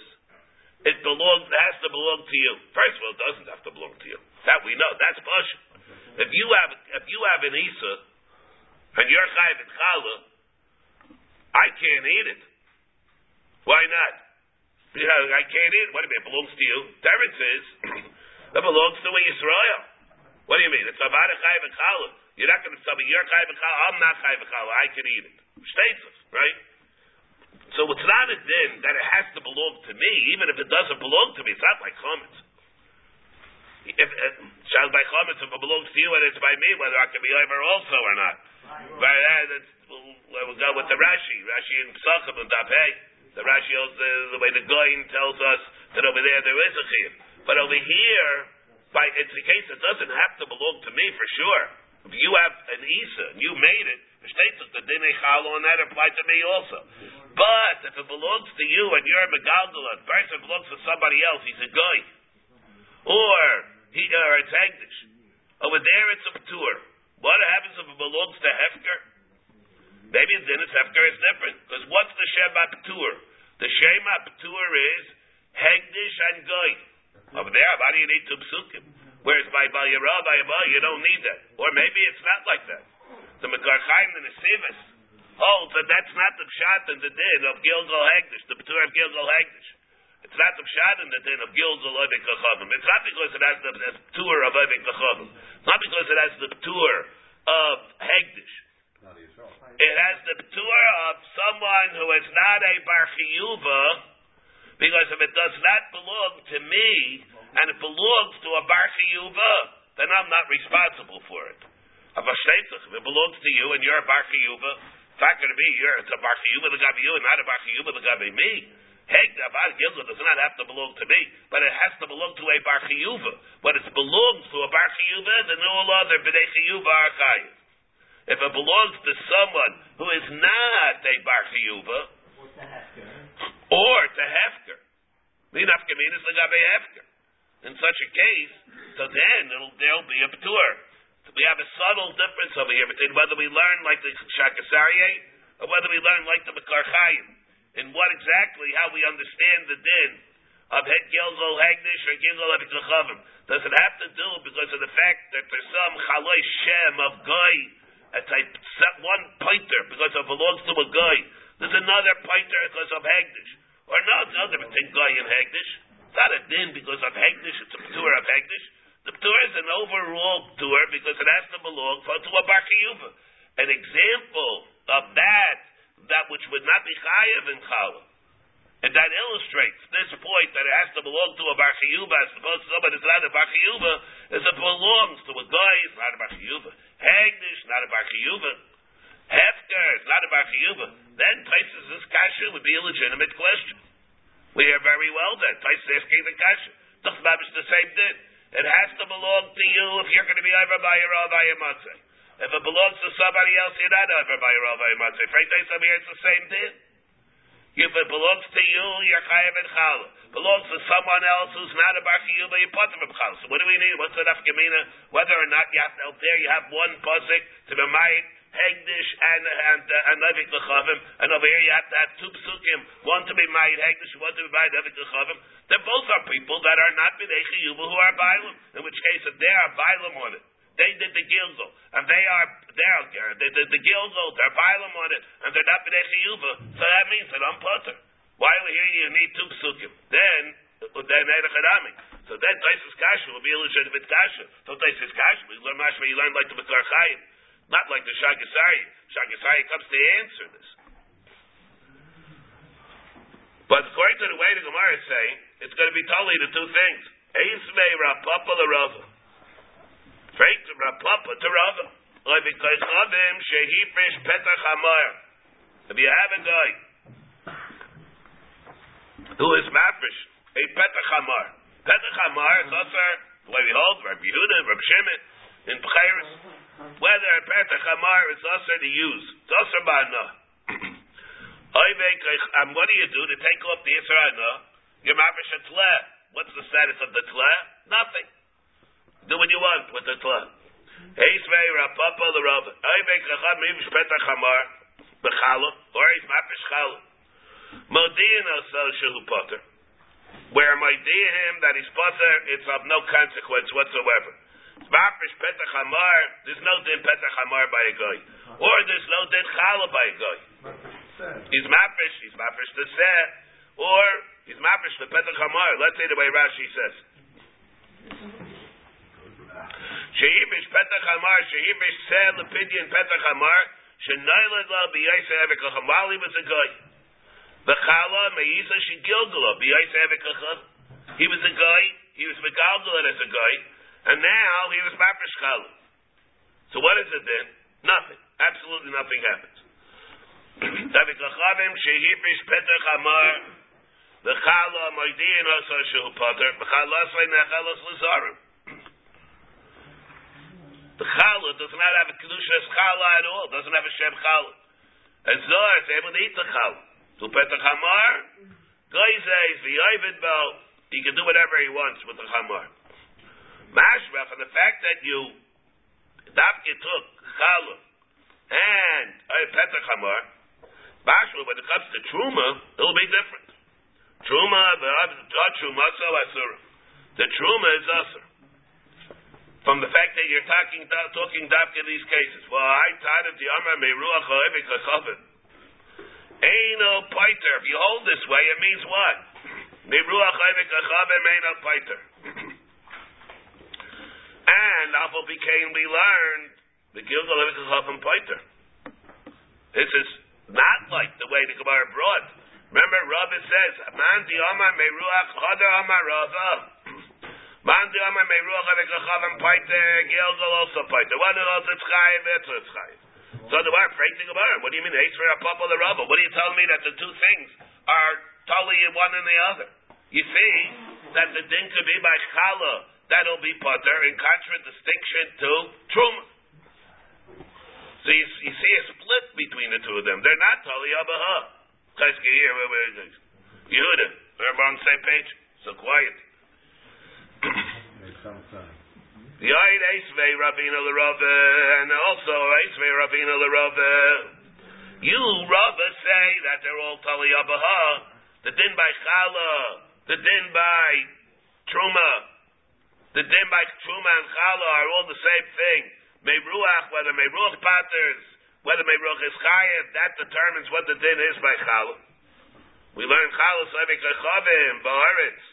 it belongs, it has to belong to you. First of all, it doesn't have to belong to you. That we know. That's push. If you have, if you have an Isa, and you're Chayiv and Chala, I can't eat it. Why not? I can't eat it. What do you mean? It belongs to you. Teretz is, that belongs to a Yisrael. What do you mean? It's Avada Chayiv and Chala. You're not going to tell me you're Chayiv and Chala, I'm not Chayiv and Chala, I can eat it. States right? So it's not a din that it has to belong to me, even if it doesn't belong to me. It's not like chametz. If uh, by chametz, if it belongs to you and it's by me, whether I can be over also or not. But uh, that's, we'll, we'll go with the Rashi, Rashi in Pesachim and Dapei. The Rashi holds the, the way the Goyin tells us that over there there is a chiyuv, but over here, by it's a case that doesn't have to belong to me for sure. If you have an Isa and you made it, states that the Dine Chalo and that apply to me also. But if it belongs to you and you're a Megalgala, the person belongs to somebody else, he's a guy. Or he or it's Hegdish. Over there it's a Ptur. What happens if it belongs to Hefker? Maybe then it's Hefker is different. Because what's the Shema Ptur? The Shema Ptur is Hegdish and Goy. Over there, how do you need two psukim? Whereas by Bayara, by Abba, you don't need that. Or maybe it's not like that. The Mekar Chaim and the Sivis holds oh, that that's not the pshat in the din of Gilgal Hegdish, the Petur of Gilgal Hegdish. It's not the pshat in the din of Gilgal Ovik Kachavim. It's not because it has the, tour of Ovik Kachavim. It's not because it has the tour of Hegdish. It has the tour of someone who is not a Bar because if it does not belong to me, and it belongs to a Bar then I'm not responsible for it. If it belongs to you and you're a Bar Chiyuva, it's not going to be you're it's a Bar Chiyuva the gabi you and not a Bar Chiyuva the gabi me. Hey, the Bar Gilgal does not have to belong to me, but it has to belong to a Bar Chiyuva. When it belongs to a Bar Chiyuva, then all other B'nai Chiyuva are chayiv. If it belongs to someone who is not a Bar the hefker? or to Hefker. Min Afkamin is Lagabe Hefker. In such a case, so then it'll, there'll be a Ptur. We have a subtle difference over here between whether we learn like the Shakasarye or whether we learn like the Makar Chaim. In what exactly, how we understand the din of Het Gilgol Hegdish or Gilgol Evikachavim. Does it have to do because of the fact that there's some Chaloi Shem of Goy, a type, one pointer because it belongs to a Goy. There's another pointer because of Hegdish. Or no, it's other between Goy and Hegdish. It's not a din because of Hegdish, it's a tour of Hegdish. The tour is an overall tour because it has to belong to a Bar Chiyuva. An example of that, that which would not be Chayav in Chala. And that illustrates this point that it has to belong to a Bar Chiyuva as opposed to somebody that's not a Bar Chiyuva, is it belongs to a guy, it's not a Bar Chiyuva. Hegdish, not a Bar Chiyuva. Hefker, it's not a Bar Chiyuva. Then Taisus' this kasha would be a legitimate question. We hear very well that Taisus asking the kasha. Doesn't the same thing. It has to belong to you if you're going to be over by your. If it belongs to somebody else, you're not over by your Matzeh. Frank Day, some here, it's the same thing. If it belongs to you, you're chayav and chal. Belongs to someone else who's not a bar chiyuv, you're part of a chal. So what do we need? What's the nafkamina? Whether or not you have out there you have one pasuk to be made hegdish and and uh, and levik lechavim, and over here you have to have two psukim, one to be made hegdish, one to be made levik lechavim. They both are people that are not b'nei chiyuv who are bailim. In which case, if they are bailim on it, they did the gilgal, and they are they are they did the gilgal, they're bailim on it, and they're not b'nei chiyuv. So that means that I'm putter. Why here you need two psukim? Then then Erechadami. So then Taisus Kasha will be a legitimate Kasha. So Taisus Kasha, we learn mashma, you learn like the Makar Chaim. Not like the Shagasari. Shagasari comes to answer this. But according to the way the Gemara is saying, it's going to be totally the two things. Eisvei Rapapa the Rava. Frank Rapapa to Rava. If you have a guy who is mafish, a Petach Hamar. Petach Hamar is also, the way we hold, Rabbi Yehuda, Rabbi Shimon, in Pchairis. Whether a Petach Hamar is also to use. It's also Ba'ana. And um, what do you do to take off the Yisra'ana? You're mafish a tleh. What's the status of the tleh? Nothing. Do what you want with the tleh. Eisvei Rapapa the Rav. Oivek Chacham um, Mivish Petach Hamar. Bechala. Or he's mafish chala. Modiin also shehu potter. Where modia him that he's potter, it's of no consequence whatsoever. Mafish Petach Hamar. There's no din Petach Hamar by a guy. Or there's no din chala by a guy. He's mafish, he's mafish the seh, or he's mafish the petach hamar. Let's say the way Rashi says. Shehibish petach hamar, shehibish seh lepidyon petach hamar, shenoyled la b'yaisa evikacham, while he was a guy. V'chala meisa shegilgala b'yaisa evikacham. He was a guy, he was megalgalat as a guy, and now he was mafish chala. So what is it then? Nothing. Absolutely nothing happens. Nechalas l'zarim. The chala does not have a kedushas chala at all. Doesn't have a shem chala. And Zohar is able to eat the chala. To petach amar, goy says v'yovid bel. He can do whatever he wants with the chamar. Mashma for the fact that you dafke took chala and uh, a petach amar. Bashma, when it comes to truma, it'll be different. Truma, the truma, so asur. The truma is asur. from the fact that you're talking talking dafka in these cases. Well, I taught the Amar Meruach Ha'evik HaChavim. Eino Paiter. If you hold this way, it means what? Meruach Ha'evik HaChavim Eino Paiter. And Afal became we learned the Gilgal Ha'evik HaChavim Paiter. This is not like the way the Gemara brought. Remember, Rabbi says, Man di Amar Meruach Hadar Amar Rava. Man di Amar Meruach Ha'evik HaChavim Paiter. Gilgal also Paiter. One those it's Chayiv, it's Chayiv. So the word break the Gemara. What do you mean? Pop of the rubble. What are you telling me that the two things are totally one and the other? You see that the din could be by chala, that'll be putter in contradistinction to truma. So you, you see a split between the two of them. They're not totally abaha. Yehuda, we're on the same page. So quiet. Make some sense. Yain Eisvei Ravina Larava, and also Eisvei Ravina Larava. You, Rava, say that they're all Tali Abaha. The din by Chala, the din by Truma, the din by Truma and Chala are all the same thing. Meiruach, whether Meiruach patters, whether Meiruach is Chayev, that determines what the din is by Chala. We learn Chala Sevik Lechavim, Ba'aretz,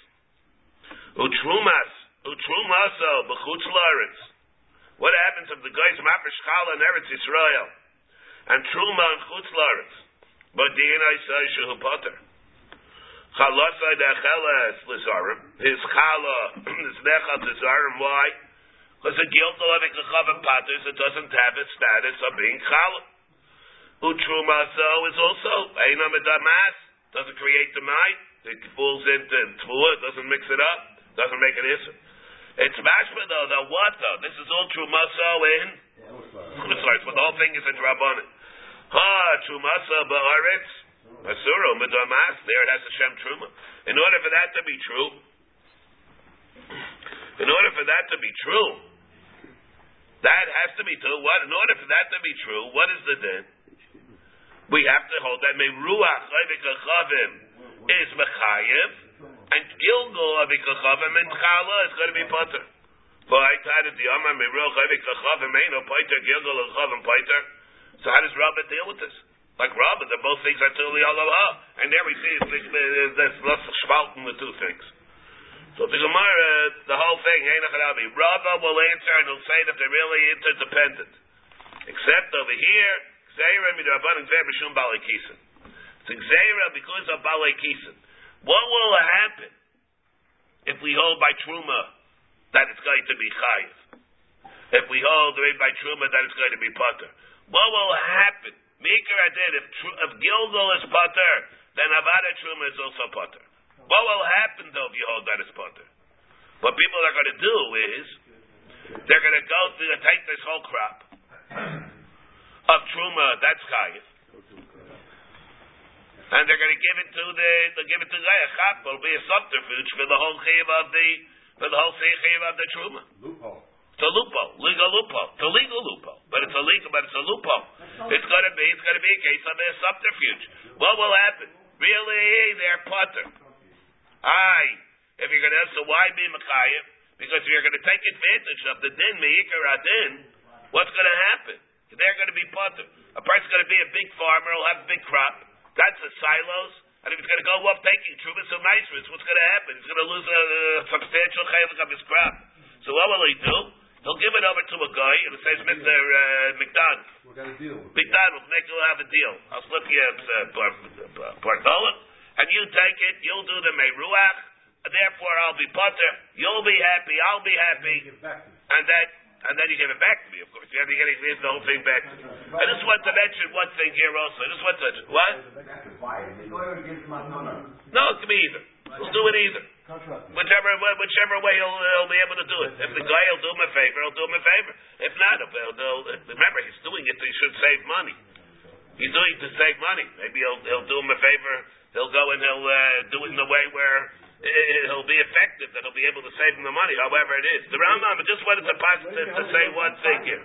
Utrumas, Utrumaso, B'chutz La'aretz. What happens if the guy's Mafish Chala in Eretz Yisrael? And Truma and Chutz La'aretz. But Dinai says Shehu Potter. Chalasai Decheles Lizarim. His Chala, his Nechal Lizarim, why? Because the guilt of having a Chavim Patters, it doesn't have its status of being Chala. Utrumaso is also Einam Damas. Doesn't create the mind. It falls into Tvua, it doesn't mix it up, doesn't make it issue. It's mashma though, the what though? This is all Trumaso in Chutzlaritz, but the whole thing is in Rabbanim. Ha, Trumaso Ba'aretz, Asuro, Medamas, there it has Hashem Truma. In order for that to be true, in order for that to be true, that has to be true. What? In order for that to be true, what is the din? We have to hold that Meruach Chavim is Mechayev, and Gilgal Avikachavim and Chala is going to be Potter. For I tied the Amar Meruach Avikachavim ain't no Potter, Gilgal Chavim Potter. So how does Rabbah deal with this? Like Rabbah, the both things are totally Allah, and there we see there's less spalten the two things. So the Gemara, uh, the whole thing, Rabbah will answer and he'll say that they're really interdependent. Except over here, Xeira midrabanan Xeira b'shum balei kisin. It's Xeira because of balei kisin. What will happen if we hold by truma that it's going to be chayiv? If we hold by truma that it's going to be potter, what will happen? Mikra adid if if Gilgal is potter, then avada truma is also potter. What will happen though if you hold that as potter? What people are going to do is they're going to go through and take this whole crop of truma, that's chayiv. And they're going to give it to the, they'll give it to guy, chap, it'll be a subterfuge for the whole chayiv of the, for the whole chayiv of the truma. Loophole. A loophole, legal loophole. A legal loophole, but it's a legal, but it's a loophole. It's going to be, it's to be a case of a subterfuge. What will happen? Really, they're putter. Aye, if you're going to answer why be Makayev, because if you're going to take advantage of the din, meikar adin, what's going to happen? They're going to be putter. A person's going to be a big farmer, he'll have a big crop. That's the silos. And if he's going to go up taking trubas and maestros, what's going to happen? He's going to lose a, a substantial chaylik of his crop. So what will he do? He'll give it over to a guy, and it says, Mr. Uh, McDonald. We're going to deal with it. McDonald, make you have a deal. I'll slip you a uh, portola, and you take it. You'll do the meruach. Therefore, I'll be putter. You'll be happy. I'll be happy. Give it back to me. And then, and then you give it back to me. Of course, you have to get it, the whole thing back to me. I just want to mention one thing here also. I just want to what? Why is he going to give him a? No, it can be either. We'll do it either. Whichever whichever way he'll, he'll be able to do it. If the guy will do him a favor, he'll do him a favor. If not, he'll, he'll, remember he's doing it. He should save money. He's doing it to save money. Maybe he'll he'll do him a favor. He'll go and he'll uh, do it in a way where will be effective. That he'll be able to save him the money, however it is. The Rambam But just wanted to, to, to say one thing here.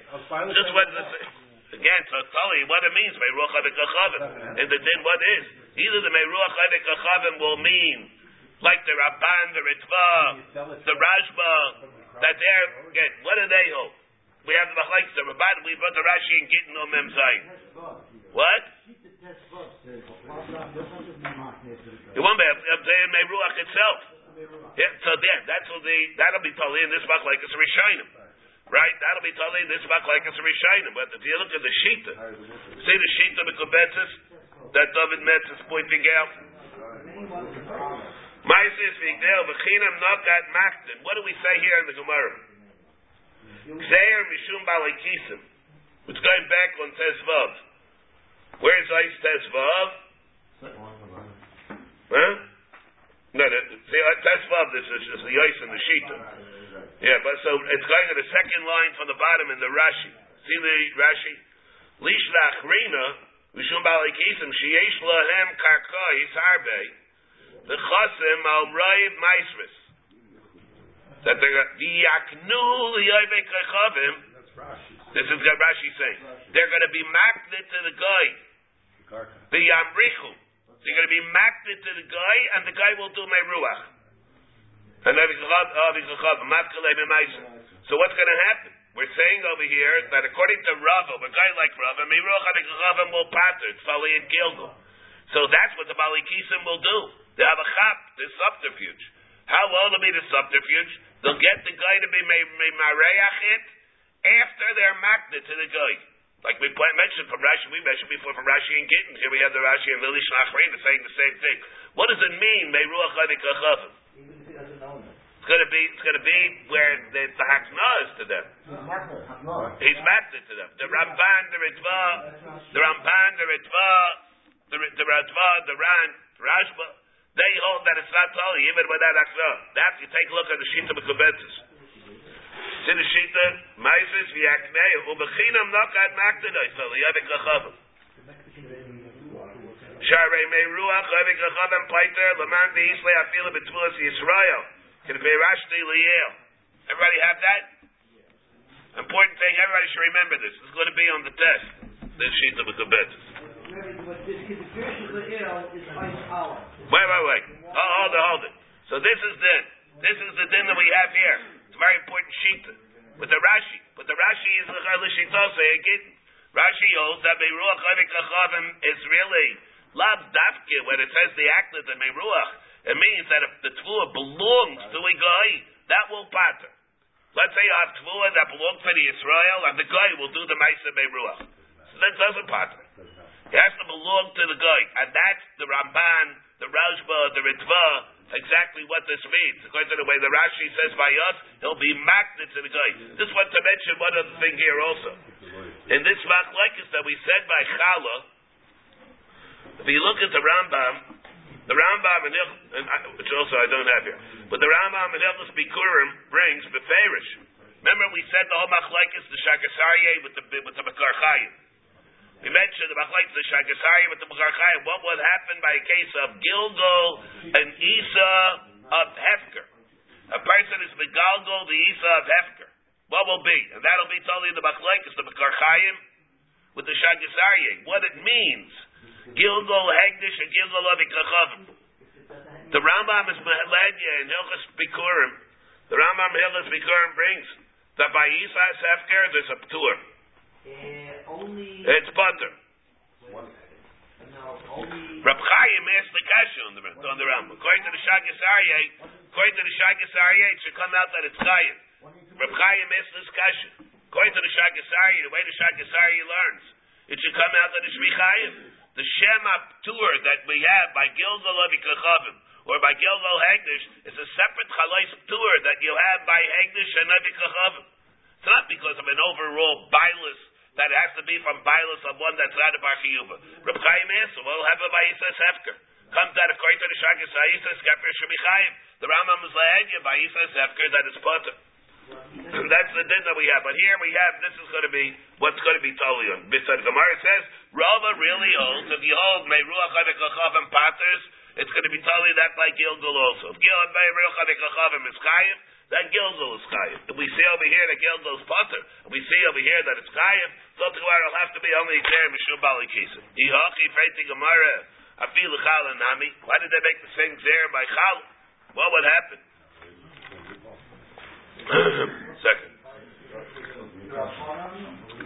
Just wanted to say. Again, so tell you what it means, Meiruach Adikachavim. And the din, what is? Either the Meiruach Adikachavim will mean like the Ramban, the Ritva, the Rashba, that they're again. What do they hold? We have the machlekes the Ramban. We brought the Rashi and Gittin on Mem Zayin. What? It won't be up there itself. Yeah, so there, that's what the that'll be totally in this machlekes Rishonim. Right? That'll be totally in this machlekes Rishonim. But if you look at the Shita, see the Shita Mekubetzis that David Metz is pointing out. Maisis Vigdel V'chinam Nakat Makdim. What do we say here in the Gemara? Kseir Mishum Balakisim. It's going back on Tezvav. Where's Ice Tezvav? Huh? No, the, see, uh, Tezvav, this is just the ice and the Shita. Yeah, but so it's going to the second line from the bottom in the Rashi. See the Rashi? Lishlach Rina, Mishum Balakisim, Sheyesh Lahem Karkais Harbe, the Chasim Al Raiv Maisris. That they're the Yaknu Kachavim. That's Rashi. This is what Rashi saying. They're going to be magnet to the guy, the Yamrichu. They're going to be magnet to the guy, and the guy will do my ruach. And then uh, So what's going to happen? We're saying over here that according to Rava, a guy like Rava, Miruach and will patter, it's Fali and Gilgal. So that's what the Balikisim will do. They have a chap, this subterfuge. How long will be the subterfuge? They'll get the guy to be mareach it after they're magnet to the guy. Like we mentioned from Rashi, we mentioned before from Rashi and Gittin. Here we have the Rashi and Lili Shlachrein saying the same thing. What does it mean, Meruach Adikachavim? Even if he doesn't own it. It's going to be, it's going to be where the, the hakna is to them. He's magnet to them. The Ramban, the Ritva, the Ramban, the Ritva, the, the Ratva, the Ran, Rashba, they hold that it's not totally even without hakna. That's you take a look at the Shita Mekubetzis. See the Shita, Maisis, V'yaknei, Ubechinam Nakat Makdadai, so the Yavik Lachavim. Sharei Meruach, Yavik Lachavim, Paiter, Laman V'Yisle, Afila B'Tvulas Yisrael. Can be Rashti Liel. Everybody have that? Important thing, everybody should remember this. Is going to be on the test. The Shita Mekubetzis. But this first of the ill is. Wait, wait, wait. Oh, hold it, hold it. So this is the this is the din that we have here. It's a very important sheet with the Rashi. But the Rashi is the again. Rashi holds that Meiruach Chanik Achavim is really lav dafke when it says the act of the Meiruach. It means that if the tvua belongs to a guy, that will patter. Let's say you have tvua that belongs to the Israel, and the guy will do the Maisa Meiruach. So that doesn't patter. It has to belong to the guy, and that's the Ramban, the Rashba, the Ritva, exactly what this means. According to the way the Rashi says by us, he'll be magnet to the guy. Just want to mention one other thing here also. In this machlekes that we said by Chala, if you look at the Rambam, the Rambam in Il, and I- which also I don't have here, but the Rambam in Ilchus Bikurim brings Beferish. Remember we said the whole machlekes, the Shakasarye with the with the Makar Chayim. We mentioned the machlekes, the Shakasarye with the Makar Chayim. What would happen by a case of Gilgal and Isa of Hefker? A person is Megalgal, the Isa of Hefker. What will be? And that'll be totally in the machlekes, the Makar with the Shakasarye. What it means. Gilgal Hegdish and Gilgal Avikachavim. The Rambam is Mahaladya in Hilchas Bikurim. The Rambam Hilchas Bikurim brings that by Isa Sefker there's a tour. Uh, only, It's butter. Rab Chaim asked the kasha on the, on the Rambam. According to the Shagasarye, according to the Shagasarye, it should come out that it's Chaim. Rab Chaim asked this kasha. According to the Shagasarye, the way the Shagasarye learns, it should come out that it's Chaim. The Shema tour that we have by Gilgal Avikachavim or by Gilgal Hegdish is a separate Chalais tour that you have by Hegdish and Avikachavim. It's not because of an overall bilus that has to be from bilus of one that's not a Bar Chiyuva. Reb Chaim answered, well, have a Ba'isa Sefker. Comes out according to the Shagas Ha'isa Skefer Shemichayim. The Rambam is Lahegya Ba'isa Sefker that is Potter. That's the din that we have. But here we have, this is going to be what's going to be totally on. Besides, Gemara says, Rava really holds, if you hold Meruach Adikachavim Patters, it's going to be totally that by Gilgal also. If Gil Meruach Adikachavim is Chayim, then Gilgal is Chayim. If we see over here that Gilgal is Potter, and we see over here that it's Chayim, so the Gemara will have to be only there Mishum Bali Kisim. Yihachi Freiti Gemara, Afilu Chal Nami. Why did they make the same there by Chal? What would happen? Second.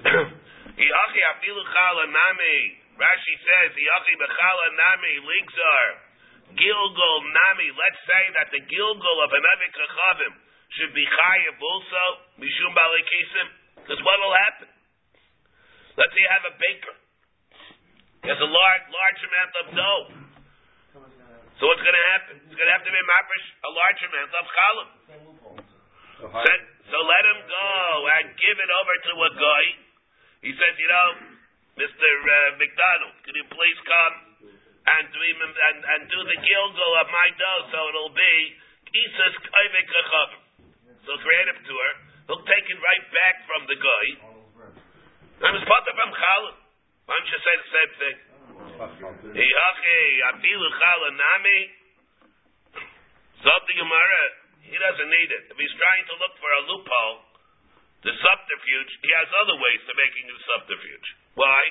Yachi afilu chala nami. Rashi says Yachi bechala nami ligzar. Gilgul nami. Let's say that the Gilgul of an Evik Chachavim should be chayiv also mishum balikisim. Because what will happen? Let's say you have a baker. He has a large, large amount of dough. So what's going to happen? It's going to have to be maprish a large amount of challah. So So, let him go and give it over to a guy. He says, you know, Mr. Uh, McDonald, can you please come and do, and, and do the gilgal of my dough so it'll be Isas Kaivik. So creative tour. He'll take it right back from the guy. It's part of from Challah. Why don't you say the same thing? Hiyachi, afilu chala nami. Zot the Gemara, he doesn't need it. If he's trying to look for a loophole, the subterfuge, he has other ways to making the subterfuge. Why?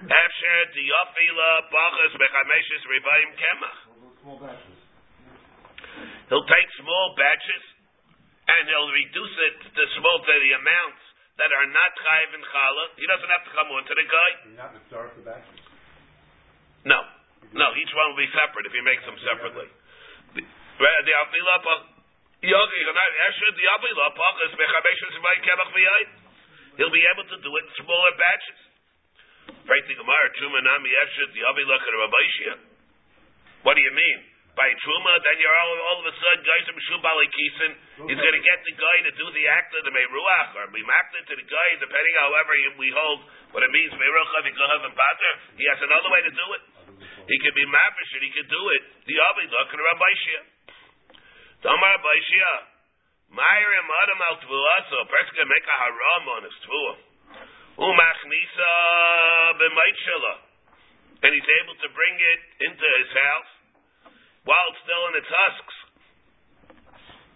Afsher diyafila bachas bechameshes rebayim kemach. He'll take small batches and he'll reduce it to small to the amounts that are not chayiv in challah. He doesn't have to come on to the guy. You're not to start the batches. No, no. Each one will be separate if he makes them separately. The the yogi the afila pachas bechameshes rebayim kemach v'yayin. He'll be able to do it in smaller batches. Right the Gemara, Truma Nami Esher the afila k'Rabbaishia. What do you mean? By Truma, then you're all, all of a sudden, guys from Shubali Kisin, he's going to get the guy to do the act of the Meiruach, or be makta to the guy, depending however he- we hold what it means, Meiruach, Vikahav, and Pater. He has another way to do it. He could be mafish, and he could do it. The Avila k'Rabbaishia. Tamar Baishia. Myrim Adam al Tvua, so a person can make a haram on his Tvua. Umachnisa b'maitshela. And he's able to bring it into his house while it's still in its husks.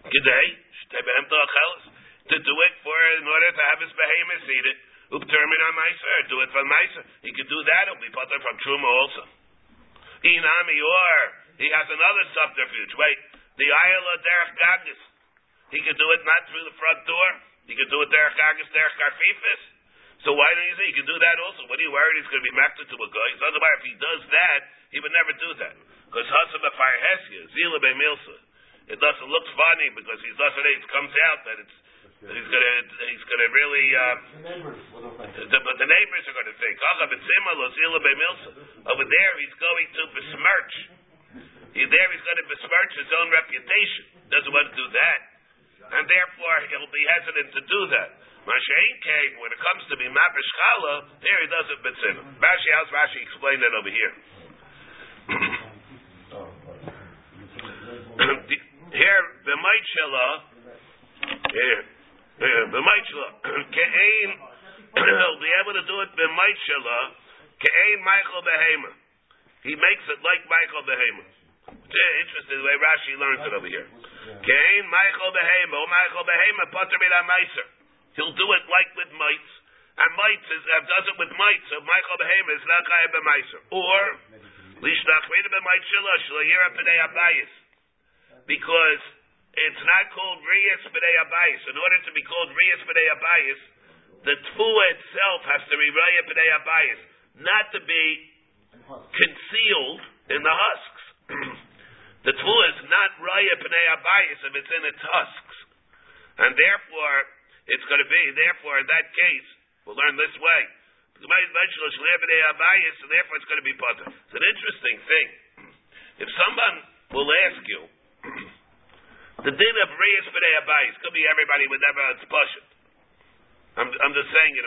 Behemta. To do it for, in order to have his behemoth eat it. Uptermin on do it from Meiser. He could do that, it'll be put from Truma also. Inami or, he has another subterfuge. Wait, the Ayala Derech Gagas. He could do it not through the front door. He could do it Derech Gagas, Derech Karfifis. So why don't you say he can do that also? What are you worried he's going to be makta to a guy? Otherwise, if he does that, he would never do that. Because Hasam Afar Hesia, Zila Milsa. It doesn't look funny because he's doesn't it comes out that it's that he's gonna he's gonna really uh The but the neighbors are to think. Over there, he's going to besmirch. He there, he's going to besmirch his own reputation. Doesn't want to do that, and therefore he'll be hesitant to do that. When it comes to be mapishchala. There he does it b'tzimah. Rashi, how's Rashi explain that over here? Oh, here, b'maitshela, here, b'maitshela, ke'ein, he'll be able to do it b'maitshela, ke'ein Michael behema. He makes it like Michael behema. Interesting the way Rashi learns it over here. Ke'ein Michael behema, or Michael behema, potter mina meiser. He'll do it like with mites. And mites is, uh, does it with mites, so Michael behema is not chayav b'meiser. Or, lishnach rida b'maitshela, shlayira p'nei abayis because it's not called Riyas B'nei Abayis. In order to be called Riyas B'nei Abayis, the Tfua itself has to be Riyas B'nei Abayis, not to be concealed in the husks. the Tfua is not Riyas B'nei Abayis if it's in its husks. And therefore, it's going to be, therefore, in that case, we'll learn this way. So therefore it's going to be potter. It's an interesting thing. If someone will ask you, the din of Reyes B'nei Abayis could be everybody with never it's Pashut. I'm, I'm just saying it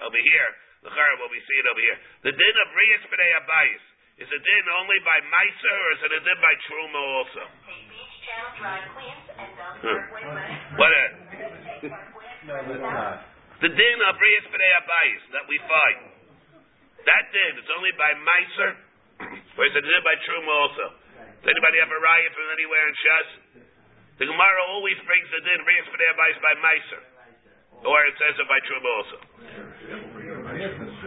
over here. The Chara will be seeing it over here. The din of Reyes B'nei Abayis is a din only by Meiser or is it a din by Truma also? Take beach channel dry cleans and dump Huh. parkway lettuce. What a, No, that's not. the din of Reyes B'nei Abayis that we find. That din is only by Meiser or is it a din by Truma also? Does anybody have a riot from anywhere in Shas? The Gemara always brings the din Reyes B'nei Abayis by Meiser. Or it says it by Truma also.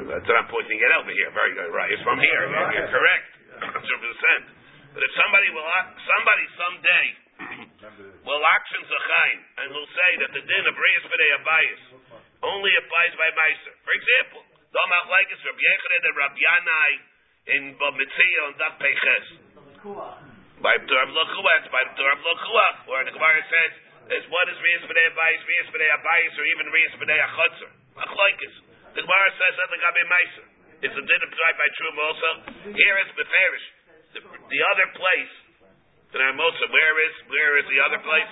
That's what I'm pointing it over here. Very good. Right. It's from here. You're, correct. 100%. But if somebody will, somebody someday will action zachain and will say that the din of Reyes B'nei Abayis only applies by Meiser. For example, like is Rabbi Yechanan and Rabbi Yanai in Bomitzia on Daf Peches. By Torah Lochuach, by Torah Lochuach, or the Gemara says, is what is Reyes B'nei Abayis, Reyes B'nei Abayis, or even Reyes B'nei Achotzer. Machlaikis. The Gemara says that the Gabi Meiser. It's a din applied by Truma also. Here is Beferish. The, the other place, the Mosa, where is, where is the other place?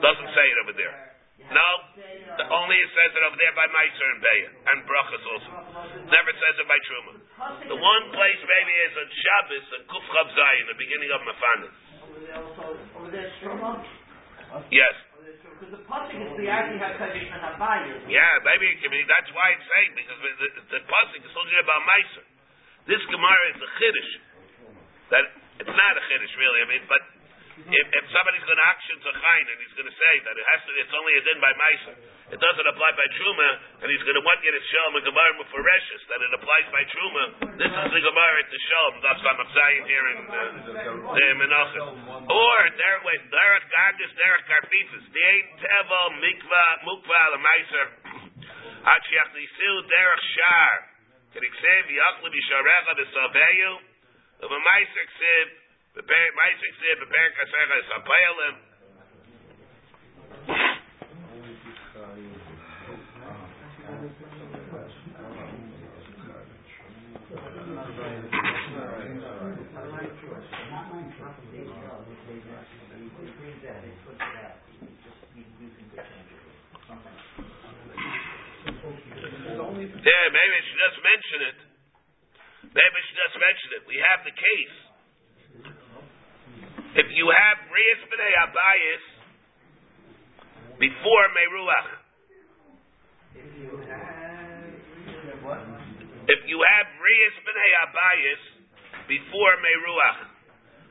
Doesn't say it over there. No, the, only it says it over there by Meiser and Beya, and Brachas also. Never says it by Truma. The one place maybe is on Shabbos, and Kuf Zayin, the beginning of Mafanis. Over there, Stroma. Yes. Because the pasuk is the actually have Kaddish and Abayis. Yeah, maybe it can be, that's why it's saying, because the, the, the Pasuk is talking about Meiser. This Gemara is a Chiddush. That, it's not a Chiddush really, I mean, but if, if somebody's going to action to Chayin and he's going to say that it has to, it's only a din by Meiser, it doesn't apply by Truma, and he's going to want to show him a Gemara Mufareshis that it applies by Truma, this is the Gemara to show him, that's why I'm saying here in uh, the Menachos. Or, there, wait, Derek Gagas, Derek Karpifis, the ain't Tevel, Mikva, Mukva, the Meiser, Achiach Nisil, Derek Shar, Kediksiv, Yachli, Bisharecha, the Saveyu, the Meiser Ksiv, the Meiser Ksiv, the Bear Kasecha, the Sapelim, Yeah, maybe I should just mention it. Maybe I should just mention it. We have the case. If you have Reyes B'nai Abayis before Meruach, if you have Reyes B'nai Abayis before Meruach,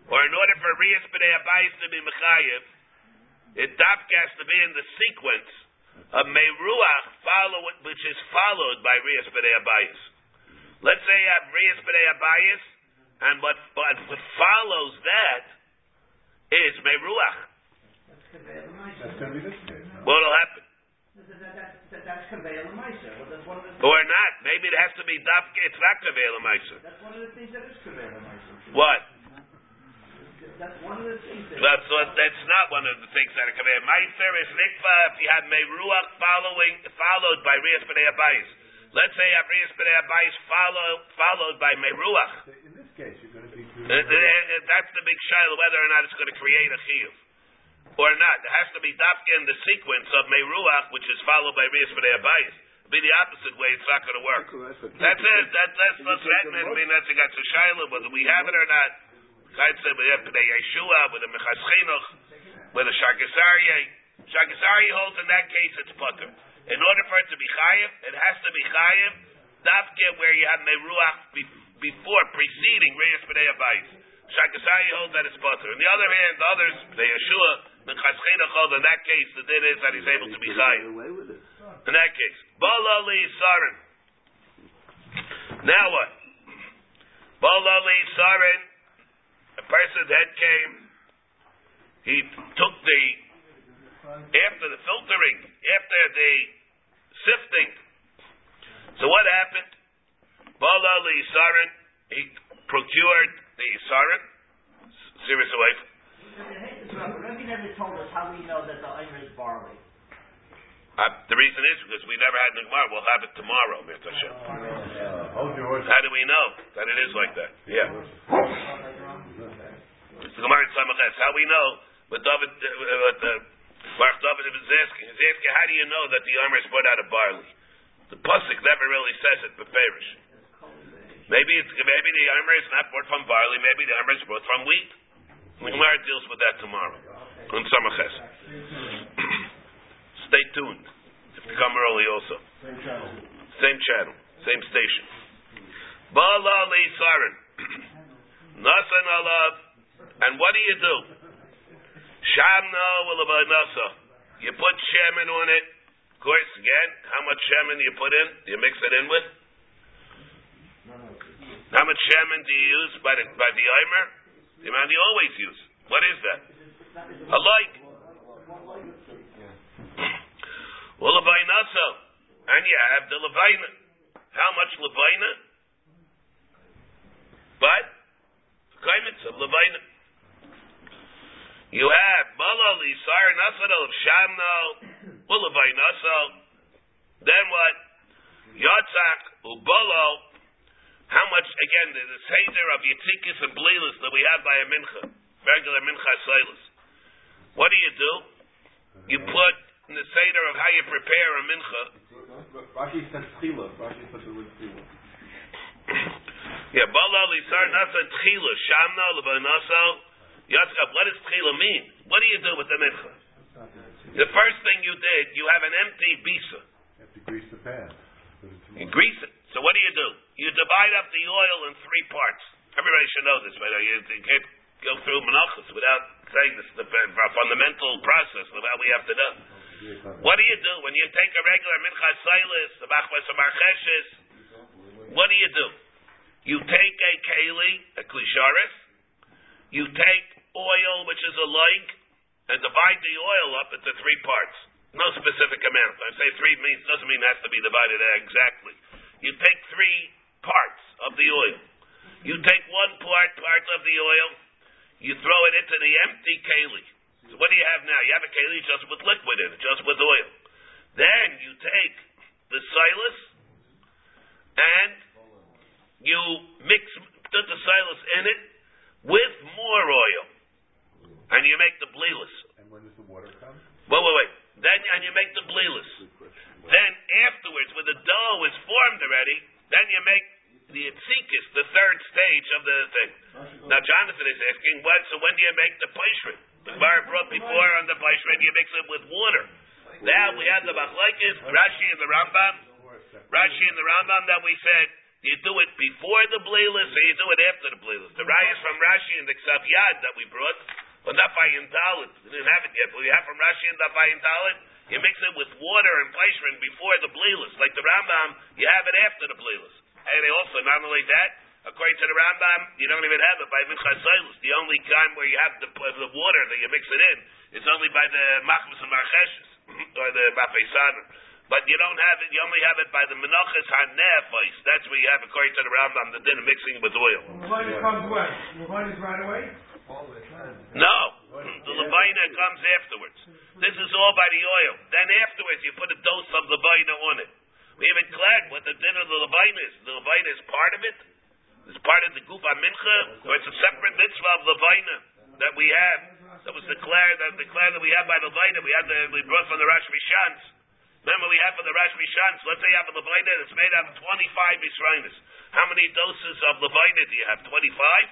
or in order for Reyes B'nai Abayis to be Mechayev, it has to be in the sequence of Meruach, follow, which is followed by Reyes B'nai Abayis. Let's say you have Reyes B'nai Abayis, and what, what follows that is Meruach. What'll happen? That's. Or not. Maybe it has to be Dafka, it's not. That's one of the things that is What? That's one of the things that. That's, that's not one of the things that are Kavel Meiser is Nikva if you have Meruach following, followed by Reyes B'nai Abayis. Let's say have Reyes Abayis follow, followed by Meruach. In this case, you're going to be Uh, uh, uh, that's the big shaila whether or not it's going to create a chiyuv or not. It has to be dafka in the sequence of Meruach, which is followed by Reyes B'nai Abayis. Be the opposite way, it's not going to work. That's it. That, that's not threatening. I mean, that's that's a shaila whether we have it or not. Said we have B'nai Yeshua with a Mechaschinuch with a Shakisarye. Shakisarye holds in that case it's putter. In order for it to be chayiv, it has to be chayiv dafka where you had Meruach be- before preceding Reyes B'nai Abayis. Shakisarye holds that it's putter. On the other hand, the others, B'nai Yeshua, Mechas Chinuch hold in that case the din is that he's able to be chayiv. In that case, Bala li sarin. Now what? Bala li sarin. A person's head came. He took the after the filtering, after the sifting. So what happened? Bala li sarin. He procured the sarin. Serious away. Rebbe never told us how we know that the Eimer is barley. Uh, the reason is because we never had the Gemara. We'll have it tomorrow, Mir Hashem. Hold your. How do we know that it is like that? Yeah. It's the Gemara in Samaches. How we know, but David, uh, what Baruch David is asking, is asking, how do you know that the armor is brought out of barley? The pasuk never really says it, but Farish. Maybe it's maybe the armor is not brought from barley. Maybe the armor is brought from wheat. The Gemara deals with that tomorrow on Samaches. Stay tuned. You to come early also. Same channel, same channel, same station. Bala li sarin. Nasan alav. And what do you do? Shamna nasa. You put shemen on it. Of course, again, how much shemen do you put in? Do you mix it in with? How much shemen do you use by the by the Eimer? The amount you always use. What is that? A like. Well, Levaina. And you have the Levaina. How much Levaina? But, Kaimits of Levaina. You have Mala Lisar Nasad of Shamno, Levaina so. Then what? Yatzak Ubolo. How much, again, the, the Seder of Yitzikis and Blilis that we have by a Mincha, regular Mincha Silas. What do you do? You put in the Seder of how you prepare a Mincha, Rashi said tchila. Rashi said the word tchila. Yeah, Bala Lisar Nasa Tchila, Shamna Lebanasa, What does Tchila mean? What do you do with the Mincha? The first thing you did, you have an empty bisa. You have to grease the pan. You grease it. So what do you do? You divide up the oil in three parts. Everybody should know this, but you, you can't go through menachos without saying this the fundamental process of how we have to do. What do you do when you take a regular mincha silas, the machmas marcheshes? What do you do? You take a keli, a klisharis. You take oil, which is a leg, and divide the oil up into three parts. No specific amount. I say three means doesn't mean it has to be divided exactly. You take three parts of the oil. You take one part part of the oil. You throw it into the empty keli. So what do you have now? You have a keli just with liquid in it, just with oil. Then you take the silas and you mix the silas in it with more oil, and you make the bleeless. And when does the water come? Wait, wait, wait. Then and you make the bleeless. Then afterwards, when the dough is formed already, then you make the etzikis, the third stage of the thing. Now Jonathan is asking, what? So when do you make the paishrin? The Gemara brought before on the paishrin, you mix it with water. Now we have the machlekes, Rashi and the Rambam. Rashi and the Rambam that we said, you do it before the bleilus or you do it after the bleilus. The Raya is from Rashi and the Ksav Yad that we brought, not by Dalit. We didn't have it yet, but we have from Rashi and Dafayin Dalit. You mix it with water and pleishrin before the bleilus. Like the Rambam, you have it after the bleilus. And they also, not only that, according to the Rambam, you don't even have it by Minchas Soilus. The only time where you have the, the water that you mix it in is only by the Machmas and Marcheshes, or the Bafesanim. But you don't have it, you only have it by the Menachas HaNefais. That's where you have, according to the Rambam, the din of mixing it with oil. Levina comes when? Levina is right away? No, the Levina comes afterwards. This is all by the oil. Then afterwards, you put a dose of Levina on it. We haven't declared what the din of the Levina is. The Levina is part of it. It's part of the Gufa Mincha, or it's a separate mitzvah of Levina that we have. That was declared that declared that we have by Levina. We had the we brought from the Rash MiShantz. Remember we have from the Rash MiShantz. Let's say you have a Levina that's made out of twenty five Mishrainus. How many doses of Levina do you have? Twenty five?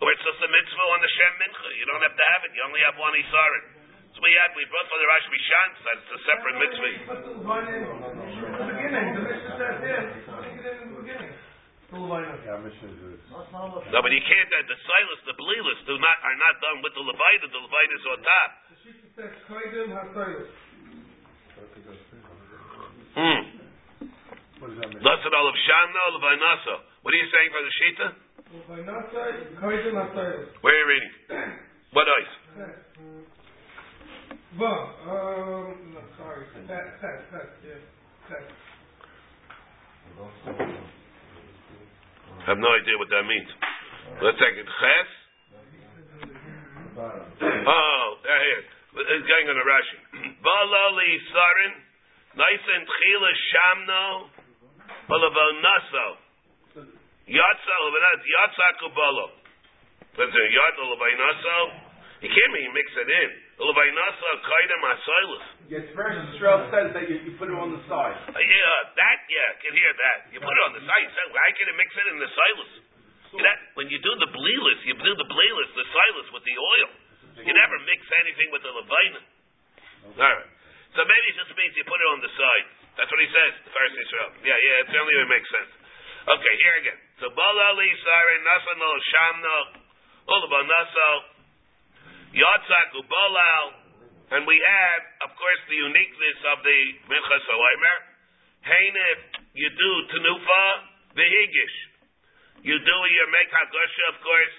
Or it's just a mitzvah on the Shem Mincha. You don't have to have it. You only have one Isarin. So we had, we brought the Rash MiShantz. That's a separate mitzvah. Is. No, but you can't. Uh, the silas, the bleeless, do not are not done with the levita. The levita is on top. Hmm. What does that mean? What are you saying for the shita? Where are you reading? What ice? But, um, no, sorry. That, that, that, yeah. That. I have no idea what that means. Let's take it. Ches. Oh, there here. It's going on the Rashi. Balali sarin. Nice and tchila shamno. Yatsa levanat. Yatsa kubalo. That's a yat levainaso. You can't mean mix it in. Levainaso kaidem asoilus. Yes, first Israel says that you, you put it on the side. Uh, yeah, that, yeah, I can hear that. You put it on the side. You say, why can't mix it in the silas? that, when you do the bleeless, you do the bleeless, the silas with the oil. You never mix anything with the levina. All right. So maybe it just means you put it on the side. That's what he says, the first Israel. Yeah, yeah, it's the only way makes sense. Okay, here again. So, Balali, Sare, Nasano, Shamno, Ulaba Naso, Yatzak, Ubalal, and we have, of course, the uniqueness of the Minchas Ha'omer. Hainif, you do Tanufa, Vehigish. You do your make Hagosha, of course,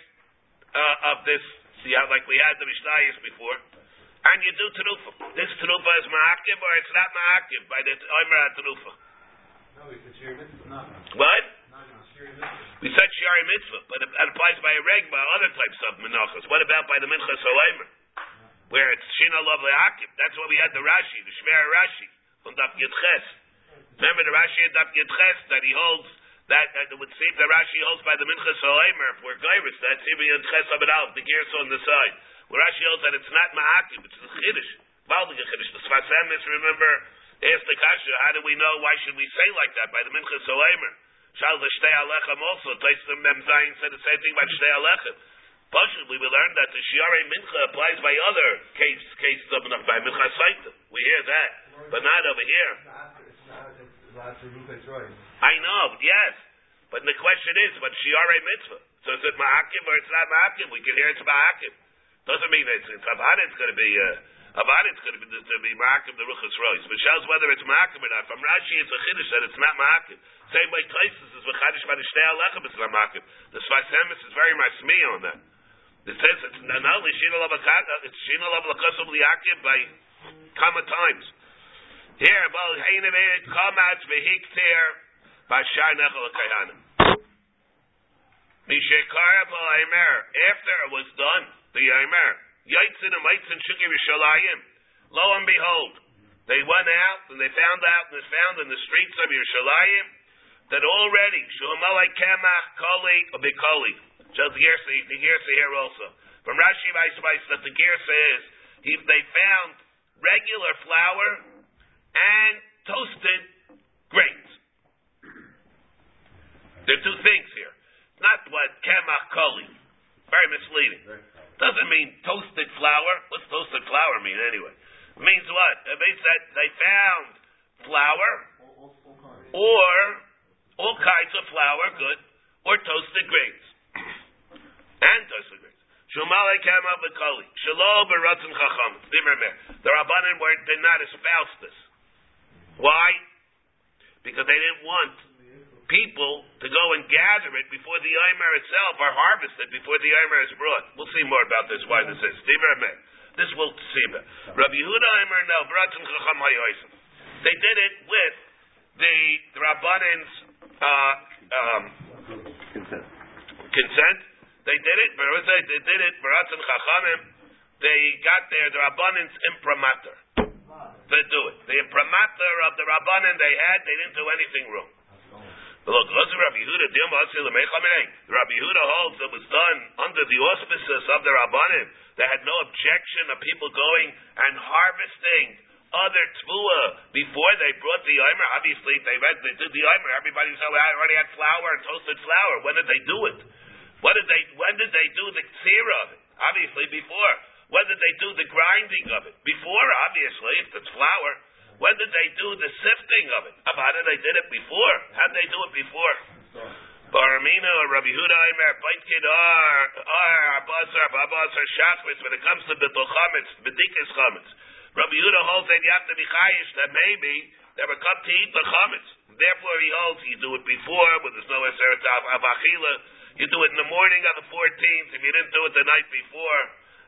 uh, of this have, like we had the Mishnayos before, and you do terufa. This terufa is ma'akiv or it's not ma'akiv by the Omer terufa. No, we could share mitzvah. No, What? We said Shari Mitzvah, but it applies by a reg, by other types of menachas. What about by the Minchas Omer? Where it's Shina Lov Le'akiv. That's why we had the Rashi, the Shver Rashi, from Daf Yitches. Remember the Rashi at Daf Yitches that he holds, that, uh, that it would seem the Rashi holds by the Minchas Omer, if we're Gairis, that's Ibi Yitches Abed the gears on the side. Where Rashi holds that it's not Ma'akiv, it's a Chiddush. Valdig Chiddush. The Sfas Emes, remember, asked the Kasha, how do we know, why should we say like that by the Minchas Omer? Shal the Shtei Alechem also. Taisim Mem Zayin said the same thing about Shtei Alechem. Possibly we learned that the Shiare Mincha applies by other case, cases of by Mincha Saita. We hear that, but not over here. I know, yes. But the question is, but Shiare Mitzvah. So is it Ma'akiv or it's not Ma'akiv? We can hear it's Ma'akiv. Doesn't mean it's, it's Havana, it's going to be, uh, Havana, it's going to be, to be Ma'akiv the Ruchas Royce. But shows whether it's Ma'akiv or not. From Rashi, it's a Chiddush that it's not Ma'akiv. Same way Taisus is V'chadish by the Shtei Alechem, it's not The Sfas Emes is very much me on that. It says it's not only Shina Lavakata, it's Shina Lavakasum Liakiv by comma times. Here, Bal Heinim Eid Kamatz Vehiktir Bashar Nechel Kayanim. Mishekara Bal Aimer, after it was done, the Aimer, Yaitzin and Maitzin Shukim Yerushalayim, lo and behold, they went out and they found out and was found in the streets of Yerushalayim that already Shumalai Kemach Koli Bikoli. Shows the Gersa, the Gersa here also. From Rashi Vaisvais that the Gersa is he, they found regular flour and toasted grains. There are two things here. Not what Kemach Koli. Very misleading. Doesn't mean toasted flour. What's toasted flour mean anyway? It means what? It means that they found flour or all kinds of flour, good, or toasted grains. and toasted grains. Shumale kama b'koli. Shalom b'ratzim chacham. The Rabbanan were, did not espouse this. Why? Because they didn't want people to go and gather it before the Eimer itself or harvest it before the Eimer is brought. We'll see more about this, why this is. This will see. Rabbi Yehuda Eimer, no, Baratzim Chacham Hayoisim. They did it with the, the Rabbanan's uh, um, consent. They did it, they did it, Chachamim, they got there, the Rabbanan's imprimatur. They do it. The imprimatur of the Rabbanan they had, they didn't do anything wrong. Look, Rabbi Yehuda, Rabbi Yehuda holds that was done under the auspices of the Rabbanim. They had no objection of people going and harvesting other tvua before they brought the Eimer. Obviously, they read they did the Eimer. Everybody I already had flour and toasted flour. When did they do it? What did they? When did they do the tzira of it? Obviously, before. When did they do the grinding of it? Before, obviously, if it's flour. When did they do the sifting of it? How did they did it before? How did they do it before? Baramina or Rabbi Huda Aimer, Baitkid Ar, Ar, Abasar, Babasar, Shachris, when it comes to Bittul Chametz, Chametz. Rabbi Huda holds that you have to be chayish that maybe they will come to eat the Chametz. Therefore, he holds you do it before, when there's no Eseret of Achila. You do it in the morning of the 14th, if you didn't do it the night before.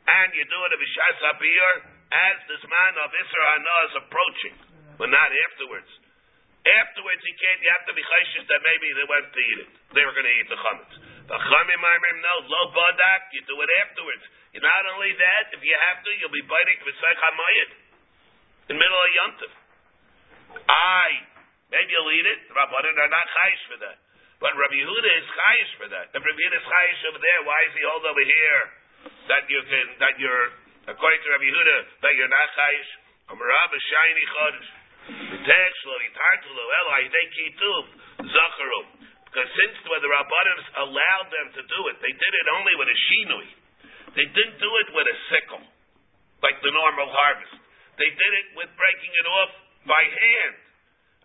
And you do it Ishas Habir, as this man of Isra Hana is approaching, but not afterwards. Afterwards, he can't. You have to be chayshish that maybe they went to eat it. They were going to eat the chametz. The lo. You do it afterwards. And not only that, if you have to, you'll be biting v'saych hamayit in middle of yontif. I maybe you'll eat it. The are not chayish for that, but Rabbi Yehuda is chayish for that. If Rabbi Yehuda is chayish over there, why is he hold over here that you can that you're according to Rabbi Yehuda that you're not chayish? Amarav shiny chodesh. Because since when the Rabbanim allowed them to do it, they did it only with a shinui. They didn't do it with a sickle, like the normal harvest. They did it with breaking it off by hand.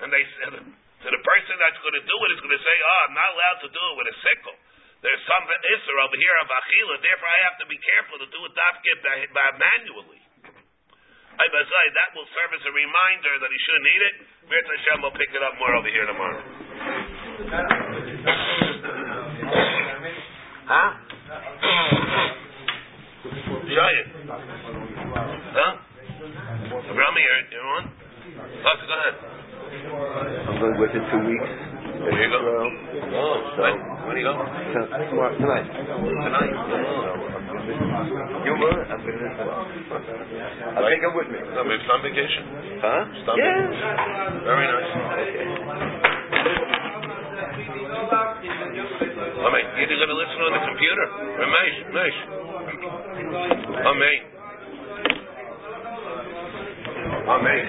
And they said, to the person that's going to do it is going to say, oh, I'm not allowed to do it with a sickle. There's some Isser over here of Achila, therefore I have to be careful to do it dafke manually. I besides that will serve as a reminder that he shouldn't eat it. Mir Hashem will pick it up more over here tomorrow. ها شايف ها Rami, you're, you're go ahead. I'm going with it two weeks. There you go? Oh, so when, when you go? Tonight. Tonight? tonight. Oh. You will. I'm going to I'll like, take him with me. No, we're on vacation. Huh? Stomach. Yeah. Very nice. Okay. Amen. You're going to listen on the computer? Ramesh, Ramesh. Amen. Amen.